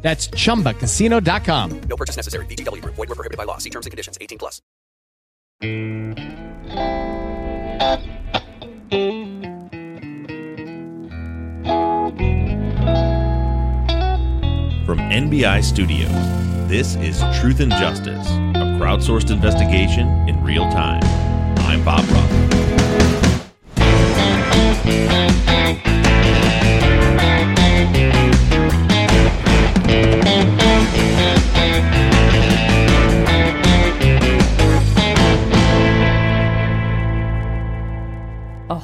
That's chumbacasino.com. No purchase necessary. VGW Group. Void were prohibited by law. See terms and conditions. 18 plus. From NBI Studios, this is Truth and Justice, a crowdsourced investigation in real time. I'm Bob Ruff.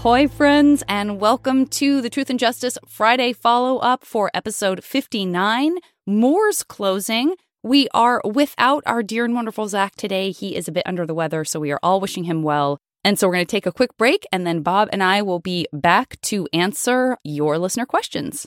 Ahoy, friends, and welcome to the Truth and Justice Friday follow up for episode 59 Moore's Closing. We are without our dear and wonderful Zaq today. He is a bit under the weather, so we are all wishing him well. And so we're going to take a quick break, and then Bob and I will be back to answer your listener questions.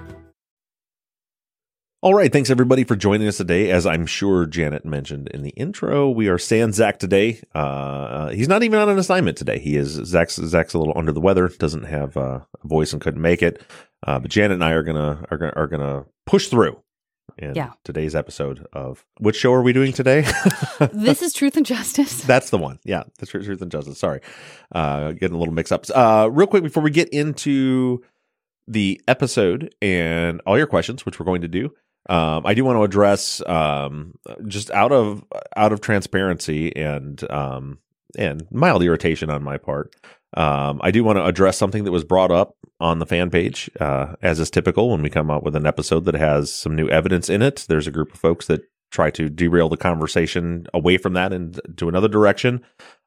All right, thanks everybody for joining us today. As I'm sure Janet mentioned in the intro, we are sans Zaq today. Uh, he's not even on an assignment today. He is Zaq's Zaq's a little under the weather, doesn't have uh, a voice and couldn't make it. Uh, but Janet and I are gonna are gonna are gonna push through. In Yeah. today's episode of which show are we doing today? This is Truth and Justice. That's the one. Yeah, the Truth, Truth and Justice. Sorry, uh, getting a little mix up. Uh, real quick before we get into the episode and all your questions, which we're going to do, um, I do want to address um, just out of out of transparency and um, and mild irritation on my part. Um, I do want to address something that was brought up on the fan page, uh, as is typical when we come out with an episode that has some new evidence in it. There's a group of folks that try to derail the conversation away from that and to another direction.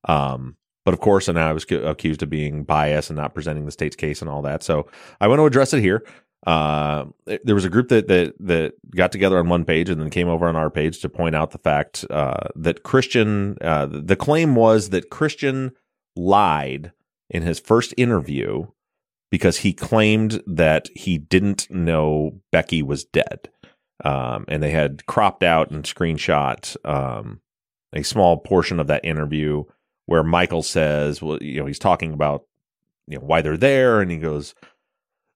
Um, but of course, and I was accused of being biased and not presenting the state's case and all that. So I want to address it here. Uh, there was a group that that that got together on one page and then came over on our page to point out the fact uh, that Christian. Uh, the claim was that Christian lied in his first interview because he claimed that he didn't know Becky was dead. Um, and they had cropped out and screenshot um, a small portion of that interview where Michael says, well, you know, he's talking about you know why they're there, and he goes,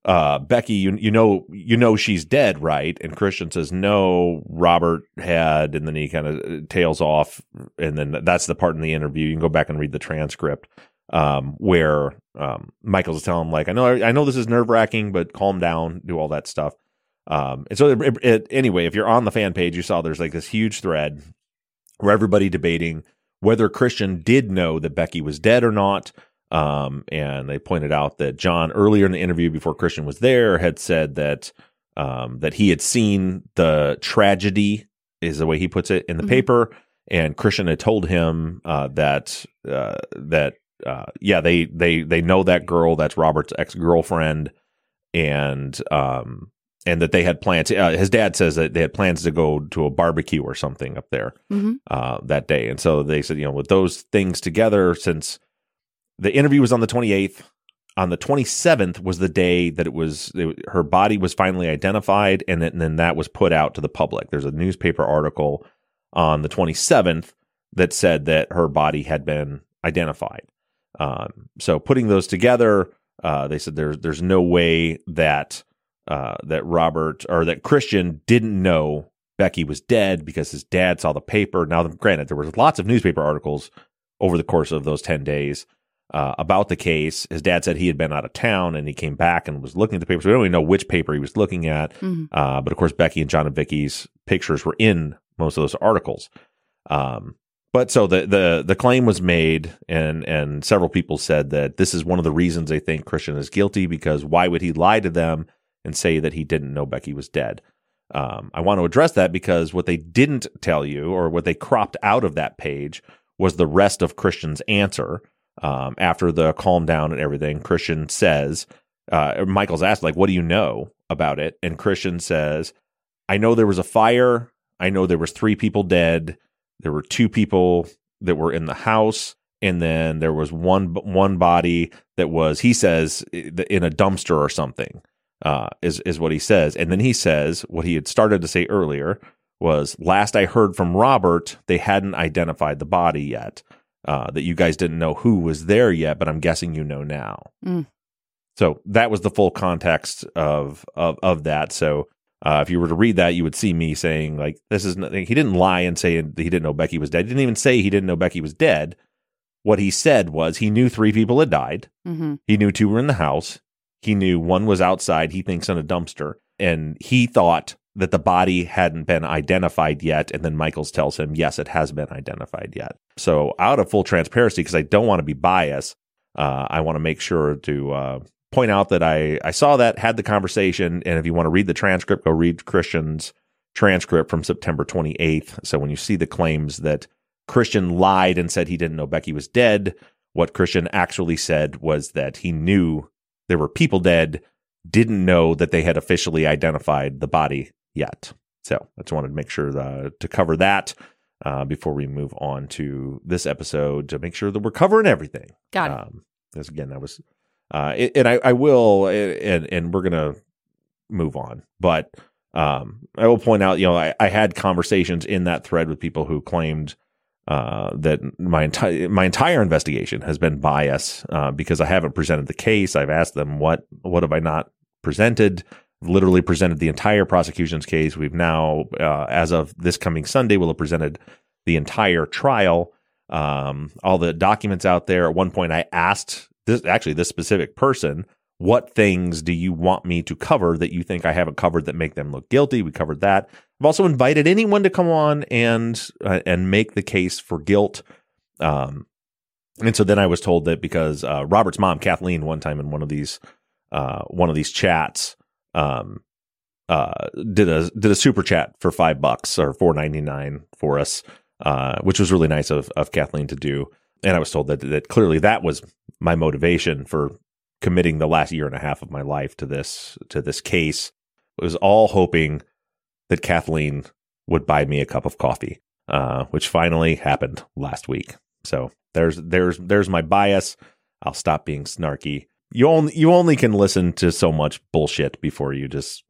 uh, Becky, you you know you know she's dead, right? And Christian says, no, Robert had, and then he kind of tails off, and then that's the part in the interview. You can go back and read the transcript um, where um, Michael's telling him like, I know I know this is nerve wracking, but calm down, do all that stuff. Um, and so it, it, anyway, if you're on the fan page, you saw there's like this huge thread where everybody debating whether Christian did know that Becky was dead or not. Um, and they pointed out that John earlier in the interview before Christian was there had said that um, that he had seen the tragedy is the way he puts it in the Mhm. paper, and Christian had told him uh, that uh, that uh, yeah they they they know that girl that's Robert's ex girlfriend, and um and that they had plans. Uh, his dad says that they had plans to go to a barbecue or something up there hmm uh, that day. And so they said, you know, with those things together, since the interview was on the 28th, on the 27th was the day that it was, it, her body was finally identified, and then, and then that was put out to the public. There's a newspaper article on the 27th that said that her body had been identified. Um, so putting those together, uh, they said there's there's no way that uh, that Robert or that Christian didn't know Becky was dead because his dad saw the paper. Now, granted, there was lots of newspaper articles over the course of those ten days uh, about the case. His dad said he had been out of town and he came back and was looking at the papers. We don't even know which paper he was looking at, Mhm. uh, but of course, Becky and John and Vicky's pictures were in most of those articles. Um, but so the the the claim was made, and and several people said that this is one of the reasons they think Christian is guilty because why would he lie to them and say that he didn't know Becky was dead? Um, I want to address that because what they didn't tell you, or what they cropped out of that page, was the rest of Christian's answer. Um, after the calm down and everything, Christian says, uh, Michael's asked, like, what do you know about it? And Christian says, I know there was a fire. I know there was three people dead. There were two people that were in the house, and then there was one one body that was, he says, in a dumpster or something. Uh, is is what he says, and then he says what he had started to say earlier was last I heard from Robert, they hadn't identified the body yet. Uh, that you guys didn't know who was there yet, but I'm guessing you know now. Mm. So that was the full context of of of that. So uh, if you were to read that, you would see me saying like, "This is nothing." He didn't lie and say he didn't know Becky was dead. He didn't even say he didn't know Becky was dead. What he said was he knew three people had died. hmm He knew two were in the house. He knew one was outside. He thinks in a dumpster, and he thought that the body hadn't been identified yet. And then Michaels tells him, "Yes, it has been identified yet." So, out of full transparency, because I don't want to be biased, uh, I want to make sure to uh, point out that I I saw that, had the conversation, and if you want to read the transcript, go read Christian's transcript from September 28th. So when you see the claims that Christian lied and said he didn't know Becky was dead, what Christian actually said was that he knew there were people dead, didn't know that they had officially identified the body yet. So I just wanted to make sure the, to cover that uh, before we move on to this episode to make sure that we're covering everything. Got it. Um, because again, that was, uh, it- and I, I will, and and we're gonna move on, but um, I will point out, you know, I, I had conversations in that thread with people who claimed uh, that my entire my entire investigation has been bias uh, because I haven't presented the case. I've asked them what what have I not presented. Literally presented the entire prosecution's case. We've now, uh, as of this coming Sunday, will have presented the entire trial, um, all the documents out there. At one point, I asked this actually this specific person, "What things do you want me to cover that you think I haven't covered that make them look guilty?" We covered that. I've also invited anyone to come on and uh, and make the case for guilt. Um, and so then I was told that because uh, Robert's mom, Kathleen, one time in one of these uh, one of these chats, um, uh, did a did a super chat for five bucks or four ninety nine for us, uh, which was really nice of of Kathleen to do. And I was told that that clearly that was my motivation for committing the last year and a half of my life to this to this case. It was all hoping that Kathleen would buy me a cup of coffee, uh, which finally happened last week. So there's there's there's my bias. I'll stop being snarky. You only you only can listen to so much bullshit before you just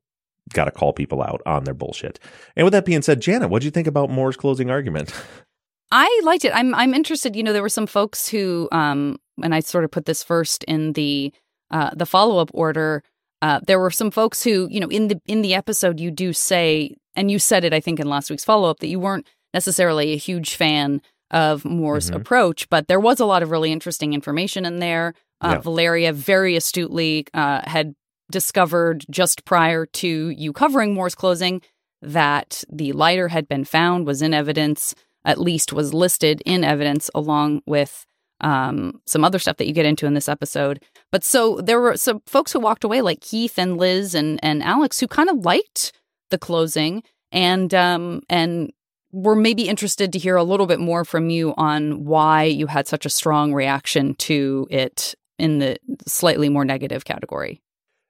got to call people out on their bullshit. And with that being said, Janet, what do you think about Moore's closing argument? I liked it. I'm I'm interested. You know, there were some folks who, um, and I sort of put this first in the uh, the follow up order. Uh, there were some folks who, you know, in the in the episode, you do say, and you said it, I think, in last week's follow up, that you weren't necessarily a huge fan of Moore's Mhm. approach, but there was a lot of really interesting information in there. Uh, Yeah. Valeria very astutely uh, had discovered just prior to you covering Moore's closing that the lighter had been found, was in evidence, at least was listed in evidence along with um, some other stuff that you get into in this episode. But so there were some folks who walked away, like Keith and Liz and and Alex, who kind of liked the closing and um, and were maybe interested to hear a little bit more from you on why you had such a strong reaction to it in the slightly more negative category.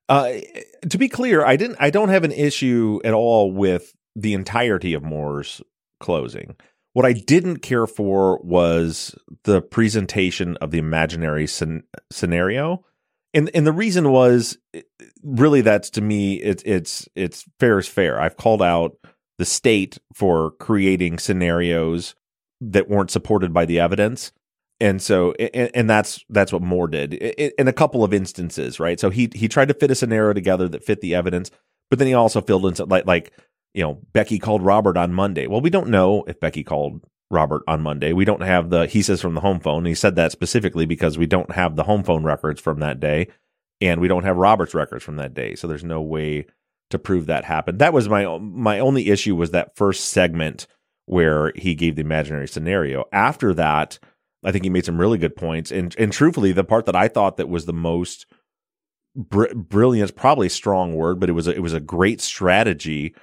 Uh, to be clear, I didn't. I don't have an issue at all with the entirety of Moore's closing. What I didn't care for was the presentation of the imaginary scen- scenario, and and the reason was really that's to me it's it's it's fair is fair. I've called out the state for creating scenarios that weren't supported by the evidence and so and, and that's that's what Moore did in a couple of instances, right? So he he tried to fit a scenario together that fit the evidence, but then he also filled in some, like like you know Becky called Robert on Monday. Well, we don't know if Becky called Robert on Monday. We don't have the he says from the home phone. He said that specifically because we don't have the home phone records from that day, and we don't have Robert's records from that day. So there's no way to prove that happened. That was my my only issue was that first segment where he gave the imaginary scenario. After that, I think he made some really good points. And and truthfully, the part that I thought that was the most br- brilliant, probably strong word, but it was a, it was a great strategy.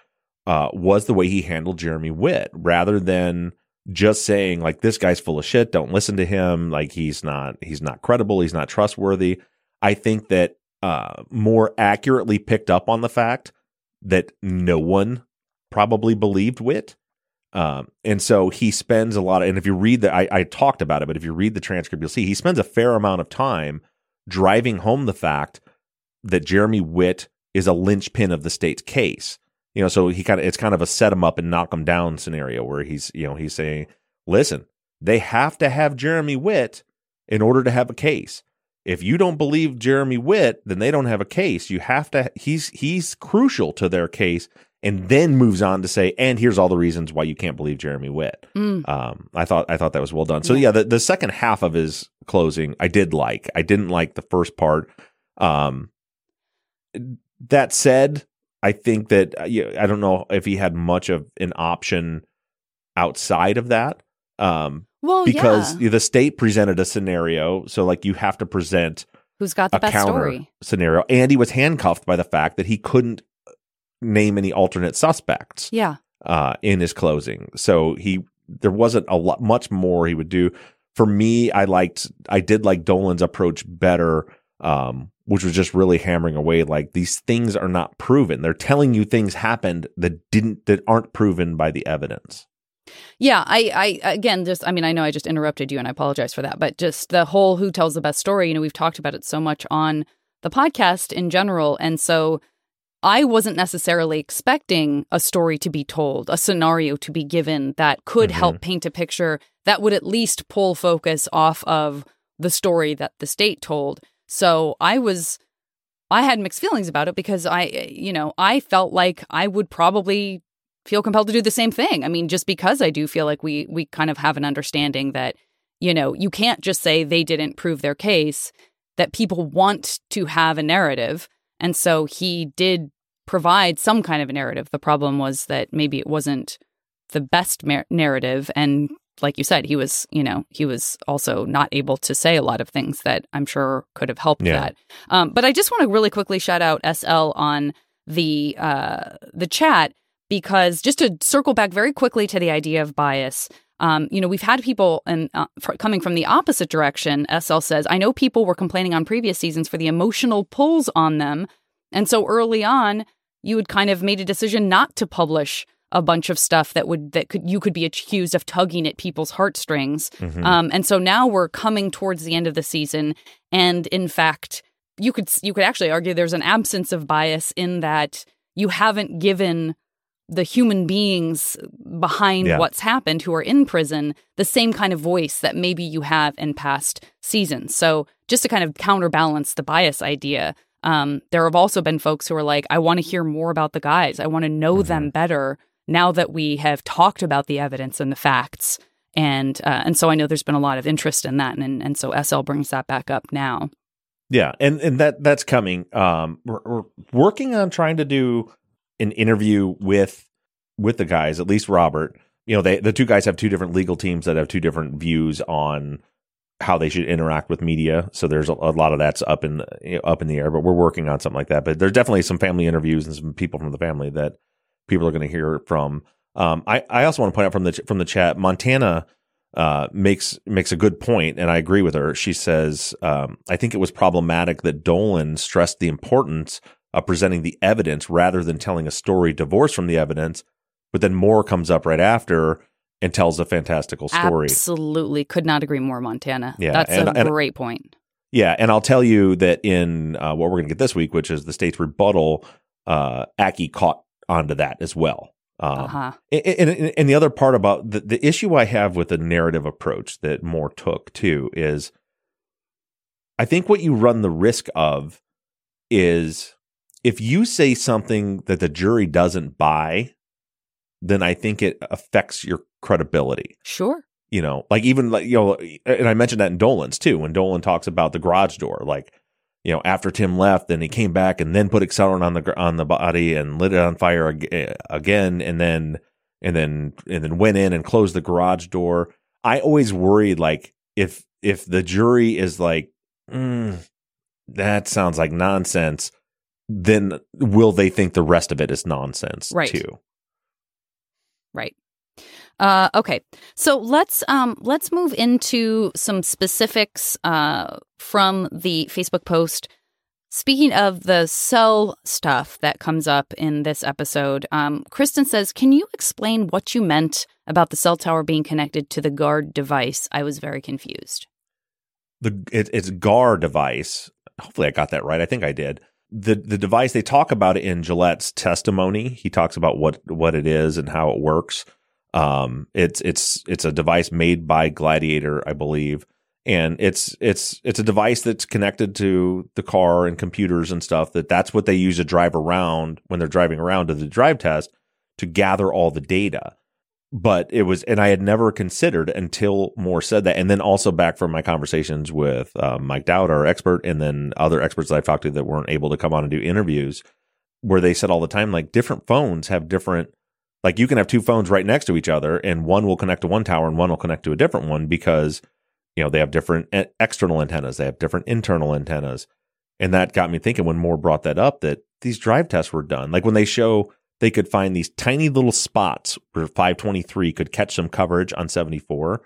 Uh, was the way he handled Jeremy Witt rather than just saying like this guy's full of shit. Don't listen to him. Like he's not he's not credible. He's not trustworthy. I think that uh, Moore accurately picked up on the fact that no one probably believed Witt. Um, and so he spends a lot of, and if you read the, I, I talked about it, but if you read the transcript, you'll see he spends a fair amount of time driving home the fact that Jeremy Witt is a linchpin of the state's case. You know, so he kind of, it's kind of a set him up and knock him down scenario where he's, you know, he's saying, listen, they have to have Jeremy Witt in order to have a case. If you don't believe Jeremy Witt, then they don't have a case. You have to, he's, he's crucial to their case and then moves on to say, and here's all the reasons why you can't believe Jeremy Witt. Mm. Um, I thought I thought that was well done. So yeah, the, the second half of his closing, I did like. I didn't like the first part. Um, that said, I think that uh, I don't know if he had much of an option outside of that. Um, Well, because yeah. the state presented a scenario, so like you have to present Who's got the a best counter story? scenario, and he was handcuffed by the fact that he couldn't name any alternate suspects Yeah. uh, in his closing. So he there wasn't a lot much more he would do. For me, I liked I did like Dolan's approach better, um, which was just really hammering away like these things are not proven. They're telling you things happened that didn't that aren't proven by the evidence. Yeah, I, I again just I mean I know I just interrupted you and I apologize for that, but just the whole who tells the best story, you know, we've talked about it so much on the podcast in general and so I wasn't necessarily expecting a story to be told, a scenario to be given that could mm-hmm. help paint a picture that would at least pull focus off of the story that the state told. So I was I had mixed feelings about it because I you know, I felt like I would probably feel compelled to do the same thing. I mean, just because I do feel like we we kind of have an understanding that you know, you can't just say they didn't prove their case, that people want to have a narrative. And so he did provide some kind of a narrative. The problem was that maybe it wasn't the best mer- narrative and like you said, he was, you know, he was also not able to say a lot of things that I'm sure could have helped Yeah. that. Um, but I just want to really quickly shout out SL on the uh, the chat because just to circle back very quickly to the idea of bias. Um, you know, we've had people and uh, fr- coming from the opposite direction. SL says, "I know people were complaining on previous seasons for the emotional pulls on them, and so early on, you had kind of made a decision not to publish." a bunch of stuff that would that could you could be accused of tugging at people's heartstrings um, and so now we're coming towards the end of the season and in fact you could you could actually argue there's an absence of bias in that you haven't given the human beings behind Yeah. what's happened who are in prison the same kind of voice that maybe you have in past seasons so just to kind of counterbalance the bias idea um, there have also been folks who are like i want to hear more about the guys i want to know them better now that we have talked about the evidence and the facts and uh, and so I know there's been a lot of interest in that, and and so SL brings that back up now. Yeah, and and that that's coming. Um, we're, we're working on trying to do an interview with with the guys, at least Robert. You know, they the two guys have two different legal teams that have two different views on how they should interact with media. So there's a, a lot of that's up in the, you know, up in the air. But we're working on something like that. But there's definitely some family interviews and some people from the family that people are going to hear from. Um, I I also want to point out from the from the chat, Montana uh, makes makes a good point, and I agree with her. She says, um, "I think it was problematic that Dolan stressed the importance of presenting the evidence rather than telling a story divorced from the evidence." But then Moore comes up right after and tells a fantastical story. Absolutely, could not agree more, Montana. Yeah, that's and- a and- great point. Yeah, and I'll tell you that in uh, what we're going to get this week, which is the state's rebuttal, uh, Aki caught onto that as well. Um, Uh huh. and, and, and the other part about the, the issue I have with the narrative approach that Moore took too is I think what you run the risk of is if you say something that the jury doesn't buy, then I think it affects your credibility. Sure. You know, like even like, you know, and I mentioned that in Dolan's too, when Dolan talks about the garage door, like, you know, after Tim left, then he came back and then put accelerant on the on the body and lit it on fire ag- again, and then and then and then went in and closed the garage door. I always worried like if if the jury is like, mm, that sounds like nonsense, then will they think the rest of it is nonsense Right. too? Right. Uh, okay, so let's um, let's move into some specifics uh, from the Facebook post. Speaking of the cell stuff that comes up in this episode, um, Kristen says, "Can you explain what you meant about the cell tower being connected to the guard device? I was very confused." the it, it's GAR device. Hopefully, I got that right. I think I did. the The device they talk about it in Gillette's testimony. He talks about what what it is and how it works. Um, it's it's it's a device made by Gladiator, I believe, and it's it's it's a device that's connected to the car and computers and stuff. That that's what they use to drive around when they're driving around to the drive test to gather all the data but it was and i had never considered until moore said that and then also back from my conversations with uh, mike dowd our expert and then other experts that i've talked to that weren't able to come on and do interviews where they said all the time like different phones have different like you can have two phones right next to each other and one will connect to one tower and one will connect to a different one because you know they have different e- external antennas they have different internal antennas and that got me thinking when moore brought that up that these drive tests were done like when they show they could find these tiny little spots where 523 could catch some coverage on 74.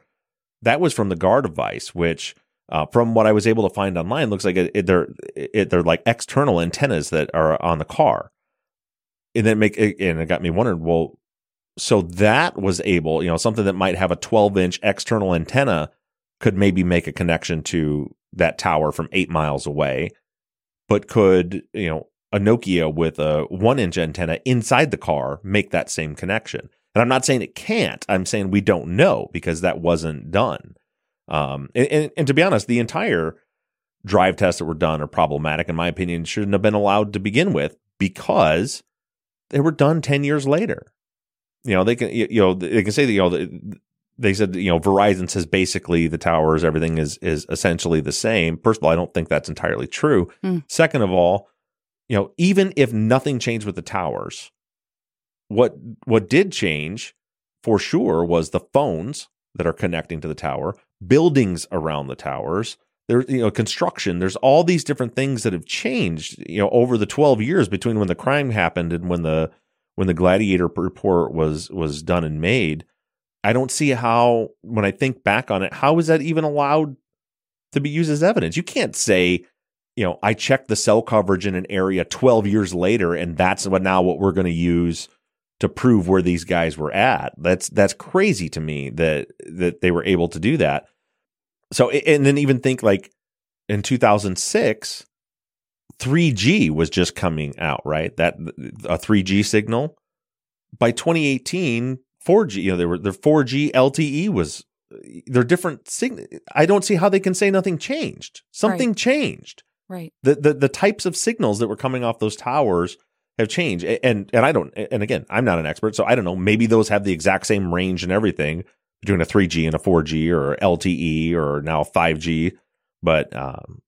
That was from the GAR device, which, uh, from what I was able to find online, looks like it, it, they're it, they're like external antennas that are on the car, and then make and it got me wondering. Well, so that was able, you know, something that might have a 12 inch external antenna could maybe make a connection to that tower from eight miles away, but could you know a Nokia with a one inch antenna inside the car make that same connection. And I'm not saying it can't. I'm saying we don't know because that wasn't done. Um, and, and, and to be honest, the entire drive tests that were done are problematic, in my opinion, shouldn't have been allowed to begin with because they were done 10 years later. You know, they can, you know, they can say that, you know, they said, you know, Verizon says basically the towers, everything is, is essentially the same. First of all, I don't think that's entirely true. Mm. Second of all, you know, even if nothing changed with the towers, what what did change for sure was the phones that are connecting to the tower, buildings around the towers, there you know, construction. There's all these different things that have changed, you know, over the 12 years between when the crime happened and when the when the Gladiator report was was done and made. I don't see how when I think back on it, how is that even allowed to be used as evidence? You can't say you know, I checked the cell coverage in an area 12 years later, and that's what now what we're going to use to prove where these guys were at. That's that's crazy to me that that they were able to do that. So, and then even think like in 2006, 3G was just coming out, right? That a 3G signal. By 2018, 4G, you know, there were the 4G LTE was they're different sign. I don't see how they can say nothing changed. Something changed Right. the, the the types of signals that were coming off those towers have changed and and I don't and again I'm not an expert so I don't know maybe those have the exact same range and everything between a 3G and a 4G or LTE or now 5G but um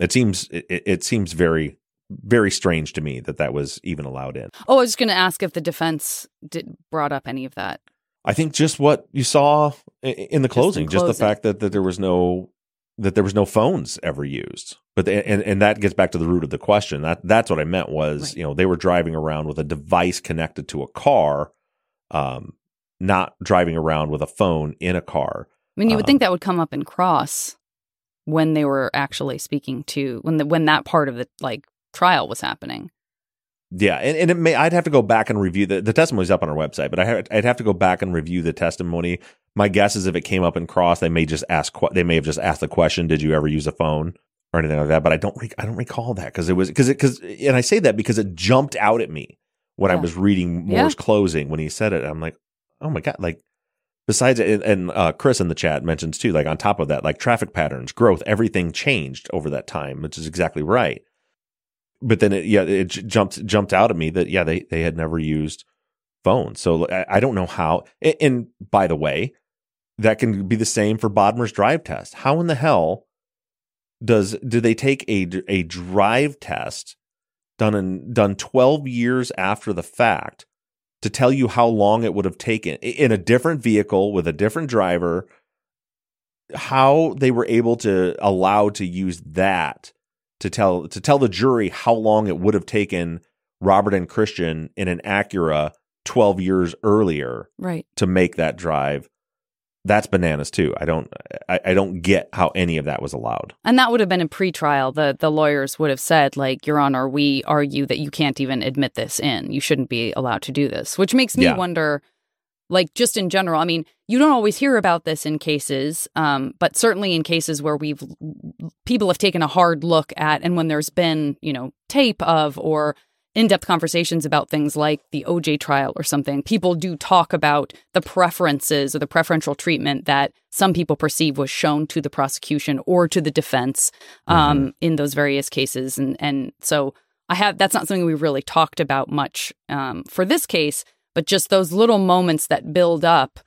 it seems it, it seems very very strange to me that that was even allowed in Oh, I was going to ask if the defense did brought up any of that. I think just what you saw in the Just in closing, just, the fact that, that there was no that there was no phones ever used. But the, and and that gets back to the root of the question. That that's what I meant was Right. you know they were driving around with a device connected to a car, um, not driving around with a phone in a car. I mean, you would Um, think that would come up in cross when they were actually speaking to when the when that part of the like trial was happening. Yeah, and, and it may I'd have to go back and review the the testimony's up on our website, but I ha- I'd have to go back and review the testimony. My guess is if it came up in cross, they may just ask they may have just asked the question, "Did you ever use a phone?" or anything like that. But I don't re- I don't recall that because it was because it because and I say that because it jumped out at me when I was reading Yeah. Moore's closing when he said it. I'm like, oh my god, like. Besides, and, uh, Chris in the chat mentions too, like on top of that, like traffic patterns, growth, everything changed over that time, which is exactly right but then it, yeah, it jumped jumped out at me that yeah, they they had never used phones. So I, I don't know how. And, and by the way, that can be the same for Bodmer's drive test. How in the hell does do they take a a drive test done in done twelve years after the fact to tell you how long it would have taken in a different vehicle with a different driver, how they were able to allow to use that to tell to tell the jury how long it would have taken Robert and Christian in an Acura 12 years earlier Right. to make that drive. That's bananas too. I don't I, I don't get how any of that was allowed. And that would have been a pretrial. The the lawyers would have said, like, Your Honor, we argue that you can't even admit this in. You shouldn't be allowed to do this. Which makes me Yeah. wonder, like, just in general. I mean, you don't always hear about this in cases, um, but certainly in cases where we've people have taken a hard look at, and when there's been, you know, tape of or in-depth conversations about things like the OJ trial or something, people do talk about the preferences or the preferential treatment that some people perceive was shown to the prosecution or to the defense um, in those various cases, and and so I have that's not something we really talked about much um, for this case, but just those little moments that build up.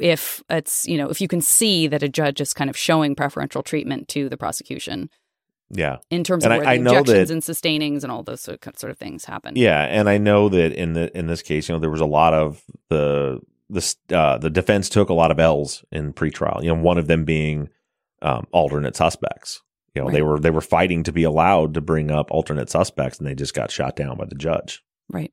If it's you know if you can see that a judge is kind of showing preferential treatment to the prosecution Yeah. in terms And of I- where I the objections that- and sustainings and all those sort of- things happen. Yeah, and I know that in the in this case, you know, there was a lot of the the uh, the defense took a lot of L's in pretrial. You know, one of them being um, alternate suspects. You know, they were they were fighting to be allowed to bring up alternate suspects, and they just got shot down by the judge. Right.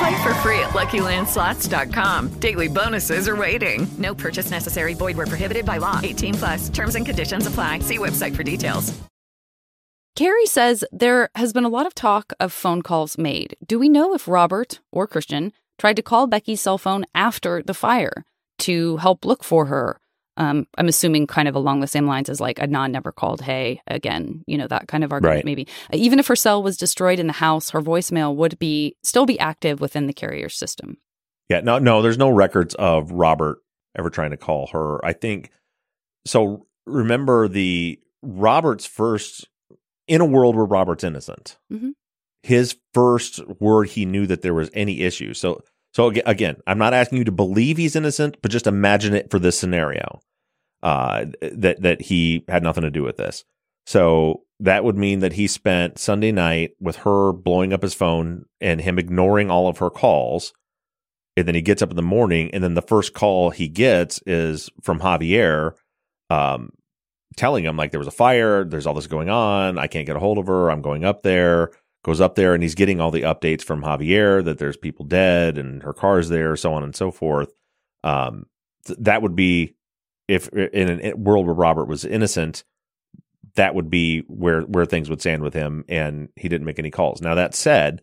Play for free at LuckyLandSlots.com. Daily bonuses are waiting. No purchase necessary. Void where prohibited by law. 18 plus. Terms and conditions apply. See website for details. Carrie says there has been a lot of talk of phone calls made. Do we know if Robert or Christian tried to call Becky's cell phone after the fire to help look for her? Um, I'm assuming kind of along the same lines as like Adnan never called Hae again, you know, that kind of argument Right. maybe. Uh, even if her cell was destroyed in the house, her voicemail would be still be active within the carrier system. Yeah, no, no, there's no records of Robert ever trying to call her. I think so. Remember the Robert's first in a world where Robert's innocent. Mhm. His first word he knew that there was any issue. So, so again, I'm not asking you to believe he's innocent, but just imagine it for this scenario uh, that that he had nothing to do with this. So that would mean that he spent Sunday night with her blowing up his phone and him ignoring all of her calls. And then he gets up in the morning and then the first call he gets is from javier um, telling him like there was a fire. There's all this going on. I can't get a hold of her. I'm going up there. Goes up there and he's getting all the updates from javier that there's people dead and her car's there so on and so forth. Um, th- that would be if in a world where robert was innocent that would be where where things would stand with him and he didn't make any calls now that said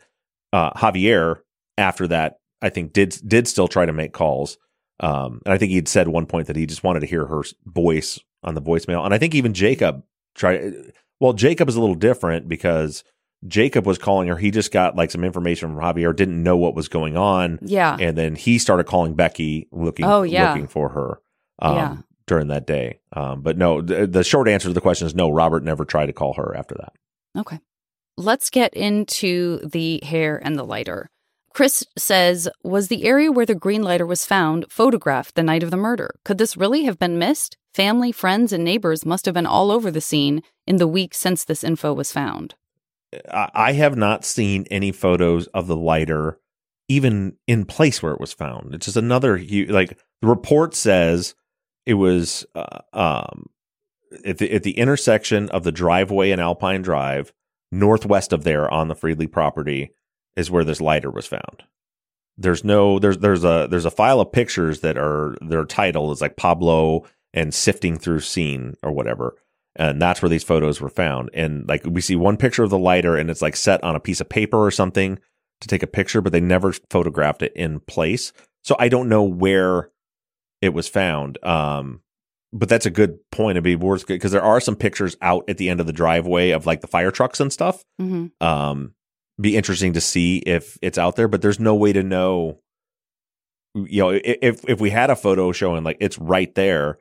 uh, javier after that I think did did still try to make calls. Um, and I think he'd said one point that he just wanted to hear her voice on the voicemail. And I think even Jacob tried. Well, Jacob is a little different because Jacob was calling her. He just got like some information from Javier, didn't know what was going on, Yeah. and then he started calling Becky, looking Oh, yeah. looking for her. Um, Yeah. During that day, um, but no, the, the short answer to the question is no. Robert never tried to call her after that. Okay. Let's get into the hair and the lighter. Chris says, Was the area where the green lighter was found photographed the night of the murder? Could this really have been missed? Family, friends, and neighbors must have been all over the scene in the week since this info was found. I I have not seen any photos of the lighter even in place where it was found. It's just another like the report says it was uh, um at the at the intersection of the driveway and Alpine Drive, northwest of there on the Freedley property is where this lighter was found. There's no there's there's a there's a file of pictures that are their title is like Pablo and sifting through scene or whatever. and that's where these photos were found. And like we see one picture of the lighter, and it's like set on a piece of paper or something to take a picture, but they never photographed it in place. So I don't know where it was found. Um, but that's a good point. It'd be worth because there are some pictures out at the end of the driveway of like the fire trucks and stuff. hmm Um, be interesting to see if it's out there, but there's no way to know. You know, if if we had a photo showing like it's right there,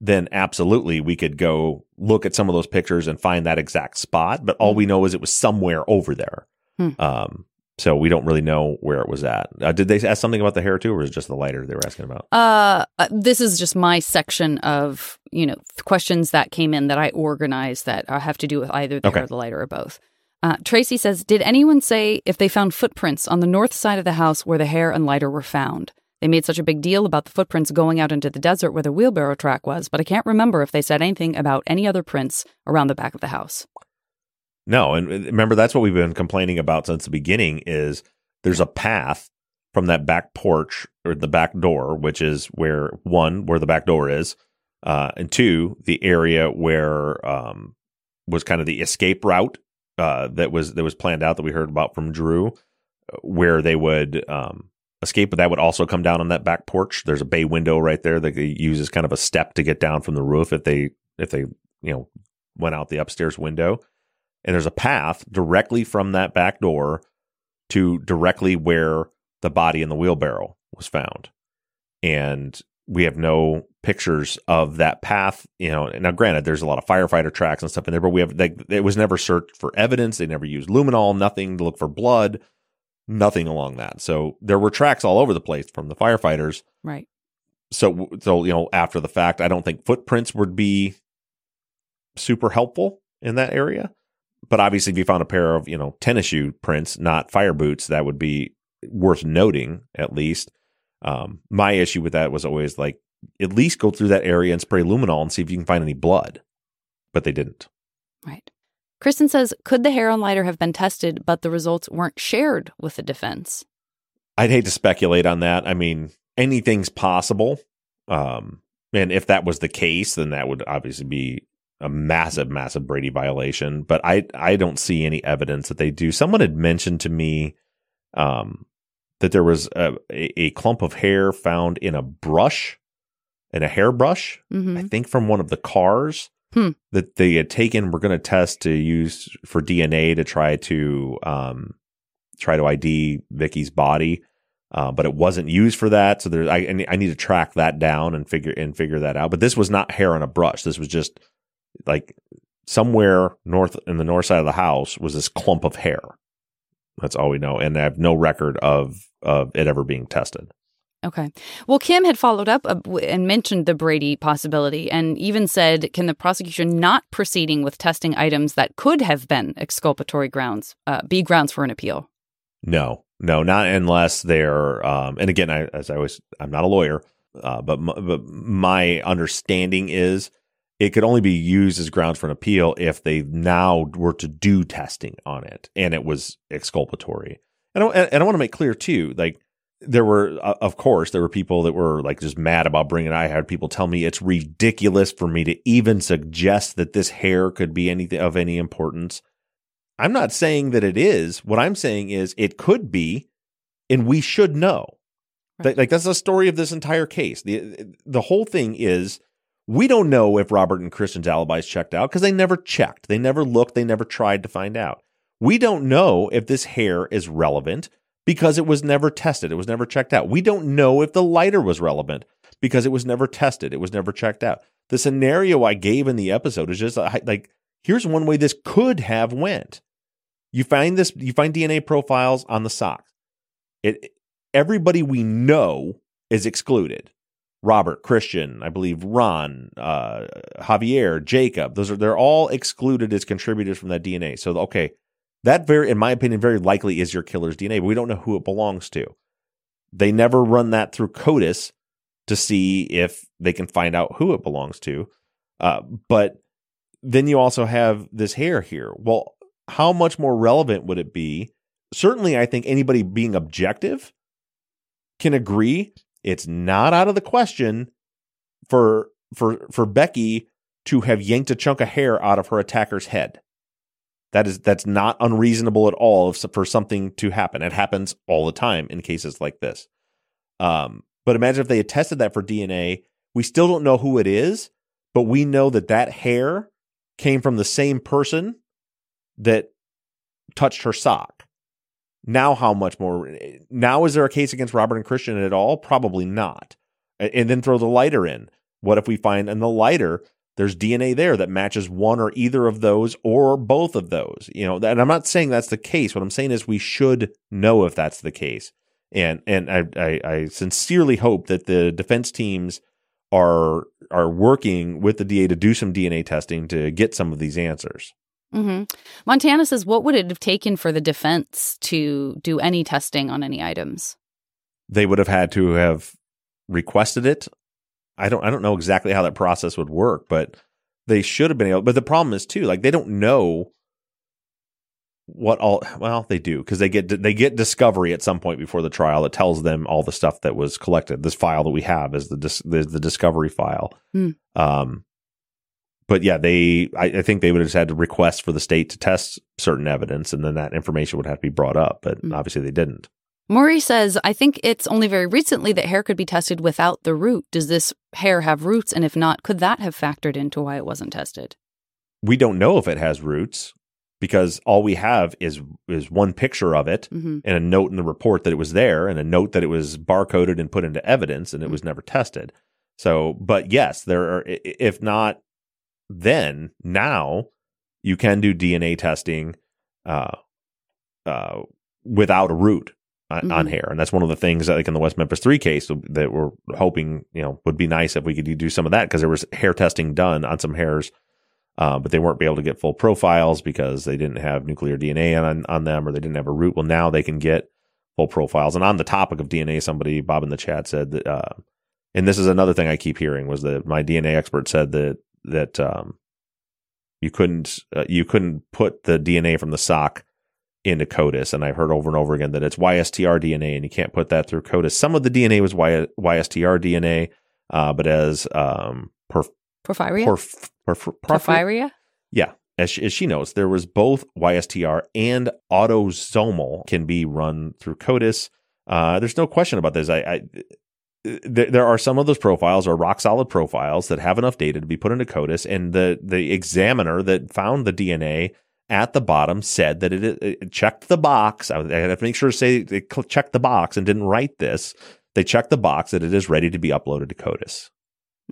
then absolutely we could go look at some of those pictures and find that exact spot. But all we know is it was somewhere over there. Hmm. Um, so we don't really know where it was at. Uh, did they ask something about the hair too, or was it just the lighter they were asking about? Uh, uh, this is just my section of you know questions that came in that I organized that have to do with either the Okay. hair, the lighter, or both. Uh, Tracy says, "Did anyone say if they found footprints on the north side of the house where the hair and lighter were found?" They made such a big deal about the footprints going out into the desert where the wheelbarrow track was, but I can't remember if they said anything about any other prints around the back of the house. No, and remember that's what we've been complaining about since the beginning is there's a path from that back porch or the back door, which is where one where the back door is, uh, and two the area where um, was kind of the escape route uh, that was that was planned out that we heard about from Drew, uh, where they would um, escape, but that would also come down on that back porch. There's a bay window right there that they use as kind of a step to get down from the roof if they if they you know went out the upstairs window and there's a path directly from that back door to directly where the body in the wheelbarrow was found. And we have no pictures of that path, you know. Now, granted, there's a lot of firefighter tracks and stuff in there, but we have like it was never searched for evidence. They never used luminol, nothing to look for blood, nothing along that. So there were tracks all over the place from the firefighters. Right. So, so you know, after the fact, I don't think footprints would be super helpful in that area. But obviously, if you found a pair of you know tennis shoe prints, not fire boots, that would be worth noting at least. Um, my issue with that was always like at least go through that area and spray luminol and see if you can find any blood, but they didn't. Right. Kristen says, could the hair on lighter have been tested, but the results weren't shared with the defense? I'd hate to speculate on that. I mean, anything's possible. Um, and if that was the case, then that would obviously be a massive, massive Brady violation. But I, I don't see any evidence that they do. Someone had mentioned to me, um, that there was a, a, clump of hair found in a brush, in a hairbrush, Mhm. I think from one of the cars Hmm. that they had taken. We're going to test to use for DNA to try to, um, try to ID Vicky's body uh, but it wasn't used for that. So there, I, I need to track that down and figure and figure that out. But this was not hair on a brush. This was just like somewhere north in the north side of the house was this clump of hair. That's all we know, and I have no record of of it ever being tested. Okay. Well, Kim had followed up uh, and mentioned the Brady possibility and even said, can the prosecution not proceeding with testing items that could have been exculpatory grounds uh, be grounds for an appeal? No, no, not unless they're. Um, and again, I, as I always, I'm not a lawyer, uh, but m- but my understanding is it could only be used as grounds for an appeal if they now were to do testing on it and it was exculpatory. And I, and I want to make clear too, like there were, uh, of course, there were people that were like just mad about bringing. it. I had people tell me it's ridiculous for me to even suggest that this hair could be anything of any importance. I'm not saying that it is. What I'm saying is it could be, and we should know. Like, like that's the story of this entire case. the The whole thing is we don't know if Robert and Christian's alibis checked out because they never checked. They never looked. They never tried to find out. We don't know if this hair is relevant because it was never tested. It was never checked out. We don't know if the lighter was relevant because it was never tested. It was never checked out. The scenario I gave in the episode is just uh, like here's one way this could have went. You find this you find DNA profiles on the socks. It everybody we know is excluded. Robert, Christian, I believe Ron, uh, Javier, Jacob. Those are they're all excluded as contributors from that DNA. So okay, that very, in my opinion, very likely is your killer's DNA, but we don't know who it belongs to. They never run that through CODIS to see if they can find out who it belongs to. Uh, but then you also have this hair here. Well, how much more relevant would it be? Certainly, I think anybody being objective can agree it's not out of the question for for for Becky to have yanked a chunk of hair out of her attacker's head. That is that's not unreasonable at all for something to happen. It happens all the time in cases like this. Um, but imagine if they had tested that for DNA. We still don't know who it is, but we know that that hair came from the same person that touched her sock. Now, how much more? Now, is there a case against Robert and Christian at all? Probably not. And then throw the lighter in. What if we find in the lighter there's DNA there that matches one or either of those or both of those? You know, and I'm not saying that's the case. What I'm saying is we should know if that's the case. And and I, I, I sincerely hope that the defense teams are are working with the DA to do some DNA testing to get some of these answers. Mm-hmm. Montana says, what would it have taken for the defense to do any testing on any items? They would have had to have requested it. I don't I don't know exactly how that process would work, but they should have been able. But the problem is too, like they don't know what all. Well, they do because they get they get discovery at some point before the trial that tells them all the stuff that was collected. This file that we have is the dis, the, the discovery file. Hmm. Um, but yeah, they I, I, think they would have had to request for the state to test certain evidence, and then that information would have to be brought up. But mm. obviously, they didn't. Maury says, I think it's only very recently that hair could be tested without the root. Does this hair have roots? And if not, could that have factored into why it wasn't tested? We don't know if it has roots because all we have is is one picture of it mm-hmm. and a note in the report that it was there and a note that it was barcoded and put into evidence and it mm-hmm. was never tested. So, but yes, there are if not then now you can do DNA testing uh, uh, without a root on, mm-hmm. on, hair, and that's one of the things that, like in the West Memphis Three case that we're hoping you know would be nice if we could do some of that because there was hair testing done on some hairs. Uh, but they weren't be able to get full profiles because they didn't have nuclear DNA on, on them or they didn't have a root. Well, now they can get full profiles. And on the topic of DNA, somebody, Bob in the chat said that, uh, and this is another thing I keep hearing was that my DNA expert said that that um, you couldn't uh, you couldn't put the DNA from the sock into CODIS, and I've heard over and over again that it's YSTR DNA, and you can't put that through CODIS. Some of the DNA was y- YSTR DNA, uh, but as um, perf- porphyria, porf- porf- porphyria, yeah. As she, as she knows, there was both YSTR and autosomal can be run through CODIS. Uh, there's no question about this. I, I there are some of those profiles are rock solid profiles that have enough data to be put into CODIS, and the the examiner that found the DNA at the bottom said that it, it checked the box. I have to make sure to say they checked the box and didn't write this. They checked the box that it is ready to be uploaded to CODIS.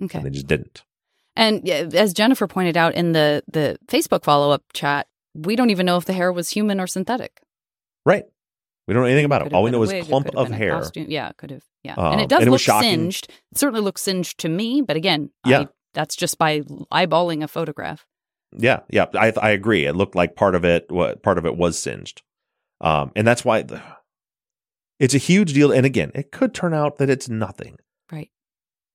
Okay, and they just didn't. And as Jennifer pointed out in the the Facebook follow up chat, we don't even know if the hair was human or synthetic. Right. We don't know anything about it. All we know is wig, clump of hair. Costume. Yeah, it could have. Yeah, um, and it does and it look singed. It certainly looks singed to me, but again, yeah. I, that's just by eyeballing a photograph. Yeah, yeah, I I agree. It looked like part of it. What part of it was singed, um, and that's why the, it's a huge deal. And again, it could turn out that it's nothing. Right.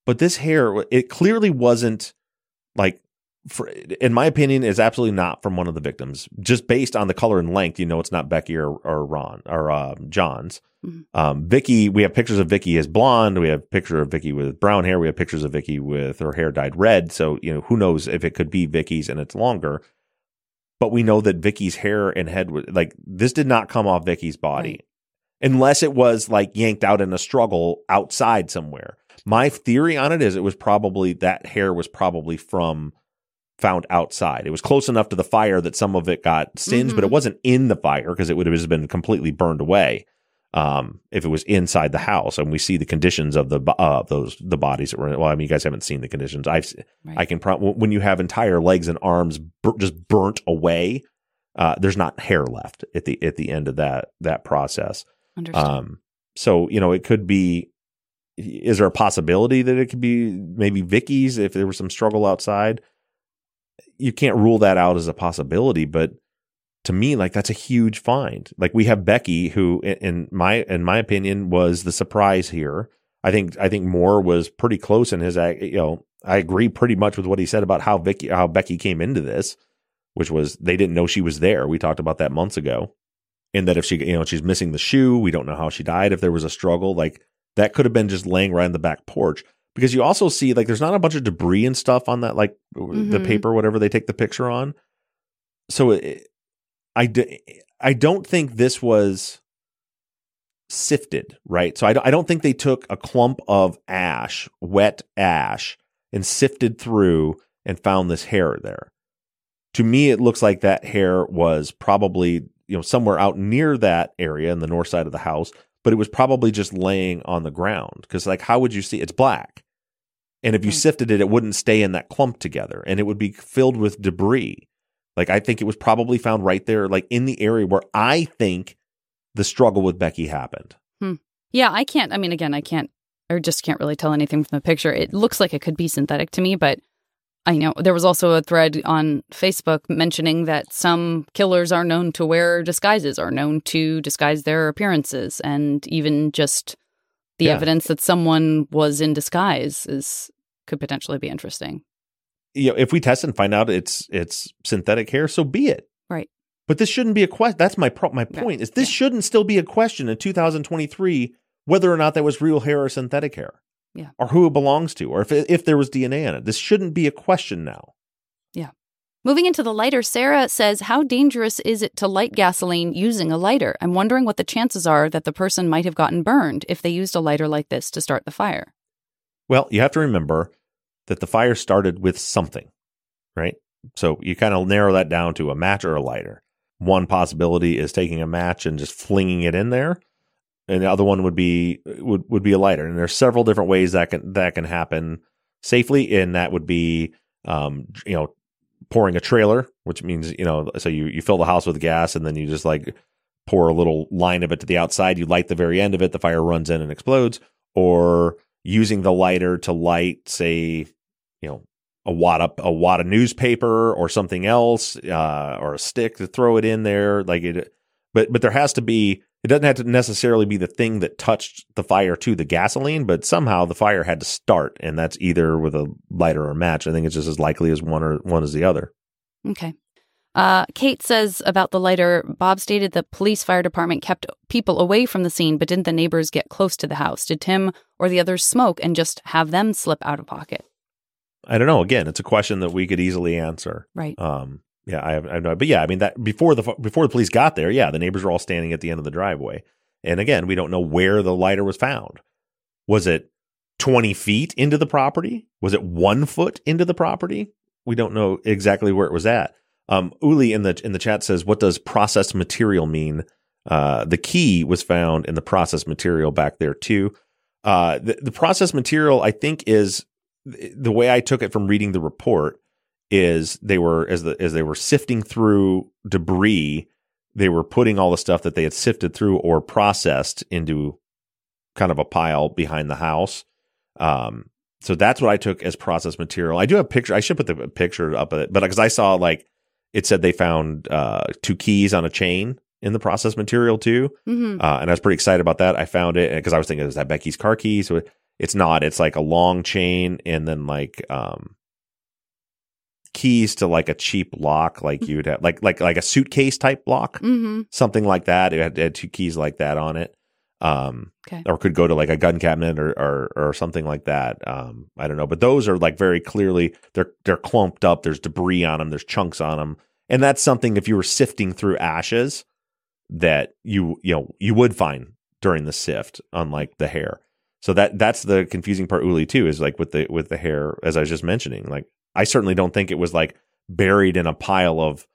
But this hair, it clearly wasn't like for, in my opinion, is absolutely not from one of the victims. Just based on the color and length, you know it's not Becky or, or Ron or uh, John's. Mm-hmm. Um, Vicky, we have pictures of Vicky as blonde. We have picture of Vicky with brown hair. We have pictures of Vicky with her hair dyed red. So you know who knows if it could be Vicky's and it's longer. But we know that Vicky's hair and head was like this did not come off Vicky's body, right. unless it was like yanked out in a struggle outside somewhere. My theory on it is it was probably that hair was probably from found outside. It was close enough to the fire that some of it got singed, mm-hmm. but it mm-hmm. wasn't in the fire because it would have been completely burned away um, if it was inside the house. And we see the conditions of the uh, those the bodies that were. In, well, I mean, you guys haven't seen the conditions. I've right. I can pro- when you have entire legs and arms bur- just burnt away. Uh, there's not hair left at the at the end of that that process. Understood. Um, so you know, it could be. Is there a possibility that it could be maybe Vicky's if there was some struggle outside? You can't rule that out as a possibility, but to me, like that's a huge find. Like we have Becky, who, in my in my opinion, was the surprise here. I think I think Moore was pretty close in his. You know, I agree pretty much with what he said about how Vicky how Becky came into this, which was they didn't know she was there. We talked about that months ago, and that if she you know she's missing the shoe, we don't know how she died. If there was a struggle, like that could have been just laying right on the back porch. Because you also see like there's not a bunch of debris and stuff on that like the Mhm. paper whatever they take the picture on. So it, I d- I don't think this was sifted, right? So I don't, I don't think they took a clump of ash, wet ash, and sifted through and found this hair there. To me, it looks like that hair was probably you know somewhere out near that area in the north side of the house, but it was probably just laying on the ground because like how would you see? It's black, and if you Hmm. sifted it, it wouldn't stay in that clump together, and it would be filled with debris. Like I think it was probably found right there, like in the area where I think the struggle with Becky happened. Yeah, I can't. I mean, again, I can't, or just can't really tell anything from the picture. It looks like it could be synthetic to me, but I know there was also a thread on Facebook mentioning that some killers are known to wear disguises, are known to disguise their appearances, and even just the Yeah. evidence that someone was in disguise is could potentially be interesting. You know, if we test and find out it's it's synthetic hair, so be it. Right. But this shouldn't be a question. That's my pro- my Yeah. point. Is this shouldn't still be a question in 2023 whether or not that was real hair or synthetic hair, Yeah. or who it belongs to, or if if there was DNA in it. This shouldn't be a question now. Yeah. Moving into the lighter, Sarah says, How dangerous is it to light gasoline using a lighter? I'm wondering what the chances are that the person might have gotten burned if they used a lighter like this to start the fire. Well, you have to remember that the fire started with something, right? So you kind of narrow that down to a match or a lighter. One possibility is taking a match and just flinging it in there, and the other one would be would would be a lighter. And there's several different ways that can that can happen safely, and that would be, um, you know, pouring a trailer, which means you know, so you you fill the house with gas, and then you just like pour a little line of it to the outside. You light the very end of it, the fire runs in and explodes, or using the lighter to light, say, you know, a wad of a wad of newspaper or something else, uh, or a stick to throw it in there. Like it, but but there has to be. It doesn't have to necessarily be the thing that touched the fire to the gasoline, but somehow the fire had to start, and that's either with a lighter or a match. I think it's just as likely as one or one as the other. Okay. Uh, Kate says about the lighter Bob stated the police fire department kept people away from the scene, but didn't the neighbors get close to the house? Did Tim or the others smoke and just have them slip out of pocket? I don't know. Again, it's a question that we could easily answer. Right. Um, yeah, I have, I have no, but yeah, I mean that before the before the police got there, yeah, the neighbors were all standing at the end of the driveway, and again, we don't know where the lighter was found. Was it twenty feet into the property? Was it one foot into the property? We don't know exactly where it was at. Um, Uli in the in the chat says, "What does processed material mean?" Uh, the key was found in the processed material back there too. Uh, the, the processed material, I think, is the way I took it from reading the report is they were as the as they were sifting through debris, they were putting all the stuff that they had sifted through or processed into kind of a pile behind the house. Um, so that's what I took as processed material. I do have a picture. I should put the picture up of it, but because I saw like it said they found uh, two keys on a chain in the processed material too, Mm-hmm. uh, and I was pretty excited about that. I found it because I was thinking, is that Becky's car key? So it's not. It's like a long chain and then like um, keys to like a cheap lock, like you'd have like like like a suitcase type lock, Mm-hmm. something like that. It had, it had two keys like that on it. Um, Okay. or could go to like a gun cabinet or or, or something like that. Um, I don't know, but those are like very clearly they're they're clumped up. There's debris on them. There's chunks on them, and that's something if you were sifting through ashes that you you know you would find during the sift, unlike the hair. So that that's the confusing part, Uli too, is like with the with the hair, as I was just mentioning. Like I certainly don't think it was like buried in a pile of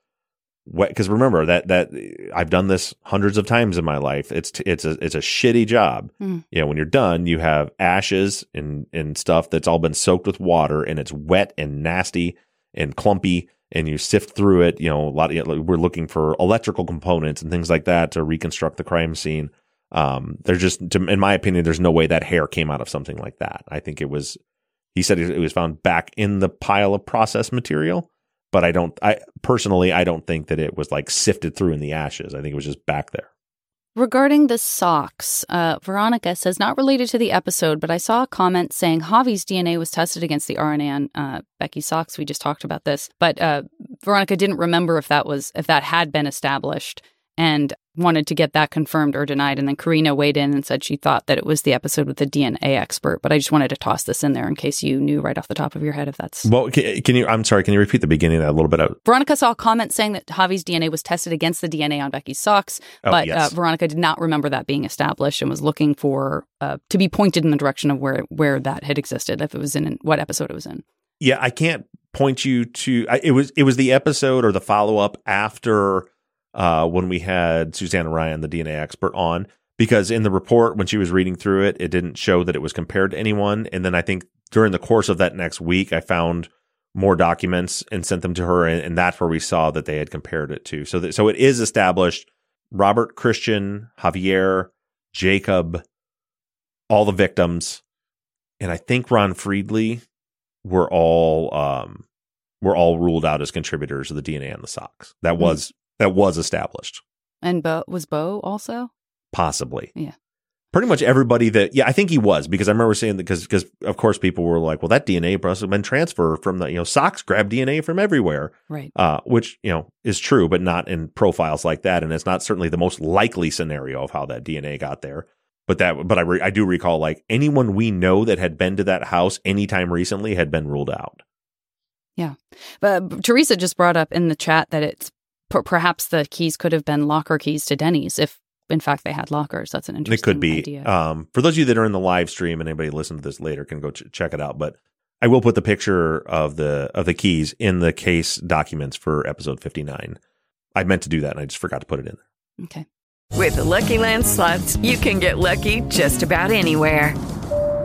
wet. Because remember that that I've done this hundreds of times in my life. It's it's a it's a shitty job. Mm. You know, when you're done, you have ashes and and stuff that's all been soaked with water, and it's wet and nasty and clumpy. And you sift through it. You know, a lot. Of, we're looking for electrical components and things like that to reconstruct the crime scene. Um, there's just, to, in my opinion, there's no way that hair came out of something like that. I think it was. He said it was found back in the pile of processed material, but I don't. I personally, I don't think that it was like sifted through in the ashes. I think it was just back there. Regarding the socks, uh, Veronica says, not related to the episode, but I saw a comment saying Javi's DNA was tested against the RNA on uh, Becky's socks. We just talked about this, but uh, Veronica didn't remember if that was if that had been established. And wanted to get that confirmed or denied. And then Karina weighed in and said she thought that it was the episode with the DNA expert. But I just wanted to toss this in there in case you knew right off the top of your head if that's. Well, can, you? I'm sorry. Can you repeat the beginning of that a little bit? Out? Veronica saw a comment saying that Javi's DNA was tested against the DNA on Becky's socks, Oh, but yes. uh, Veronica did not remember that being established and was looking for uh, to be pointed in the direction of where where that had existed, if it was in what episode it was in. Yeah, I can't point you to. I, it was it was the episode or the follow up after uh, when we had Susanna Ryan, the DNA expert, on because in the report when she was reading through it, it didn't show that it was compared to anyone. And then I think during the course of that next week, I found more documents and sent them to her, and, and that's where we saw that they had compared it to. So that so it is established. Robert, Christian, Javier, Jacob, all the victims, and I think Ron Friedley were all um were all ruled out as contributors of the DNA on the socks. That was that was established. And Bo was Bo also? Possibly. Yeah. Pretty much everybody that yeah, I think he was because I remember saying that because because of course people were like, well, that DNA must have been transferred from the you know socks grab DNA from everywhere, Right. uh, which you know is true, but not in profiles like that, and it's not certainly the most likely scenario of how that DNA got there. But that, but I re- I do recall like anyone we know that had been to that house anytime recently had been ruled out. Yeah. But Teresa just brought up in the chat that it's per- perhaps the keys could have been locker keys to Denny's if in fact they had lockers. That's an interesting It could be. idea. Um, for those of you that are in the live stream and anybody listen to this later can go ch- check it out. But I will put the picture of the of the keys in the case documents for episode fifty nine. I meant to do that and I just forgot to put it in there. okay. With the Lucky Land slots, you can get lucky just about anywhere.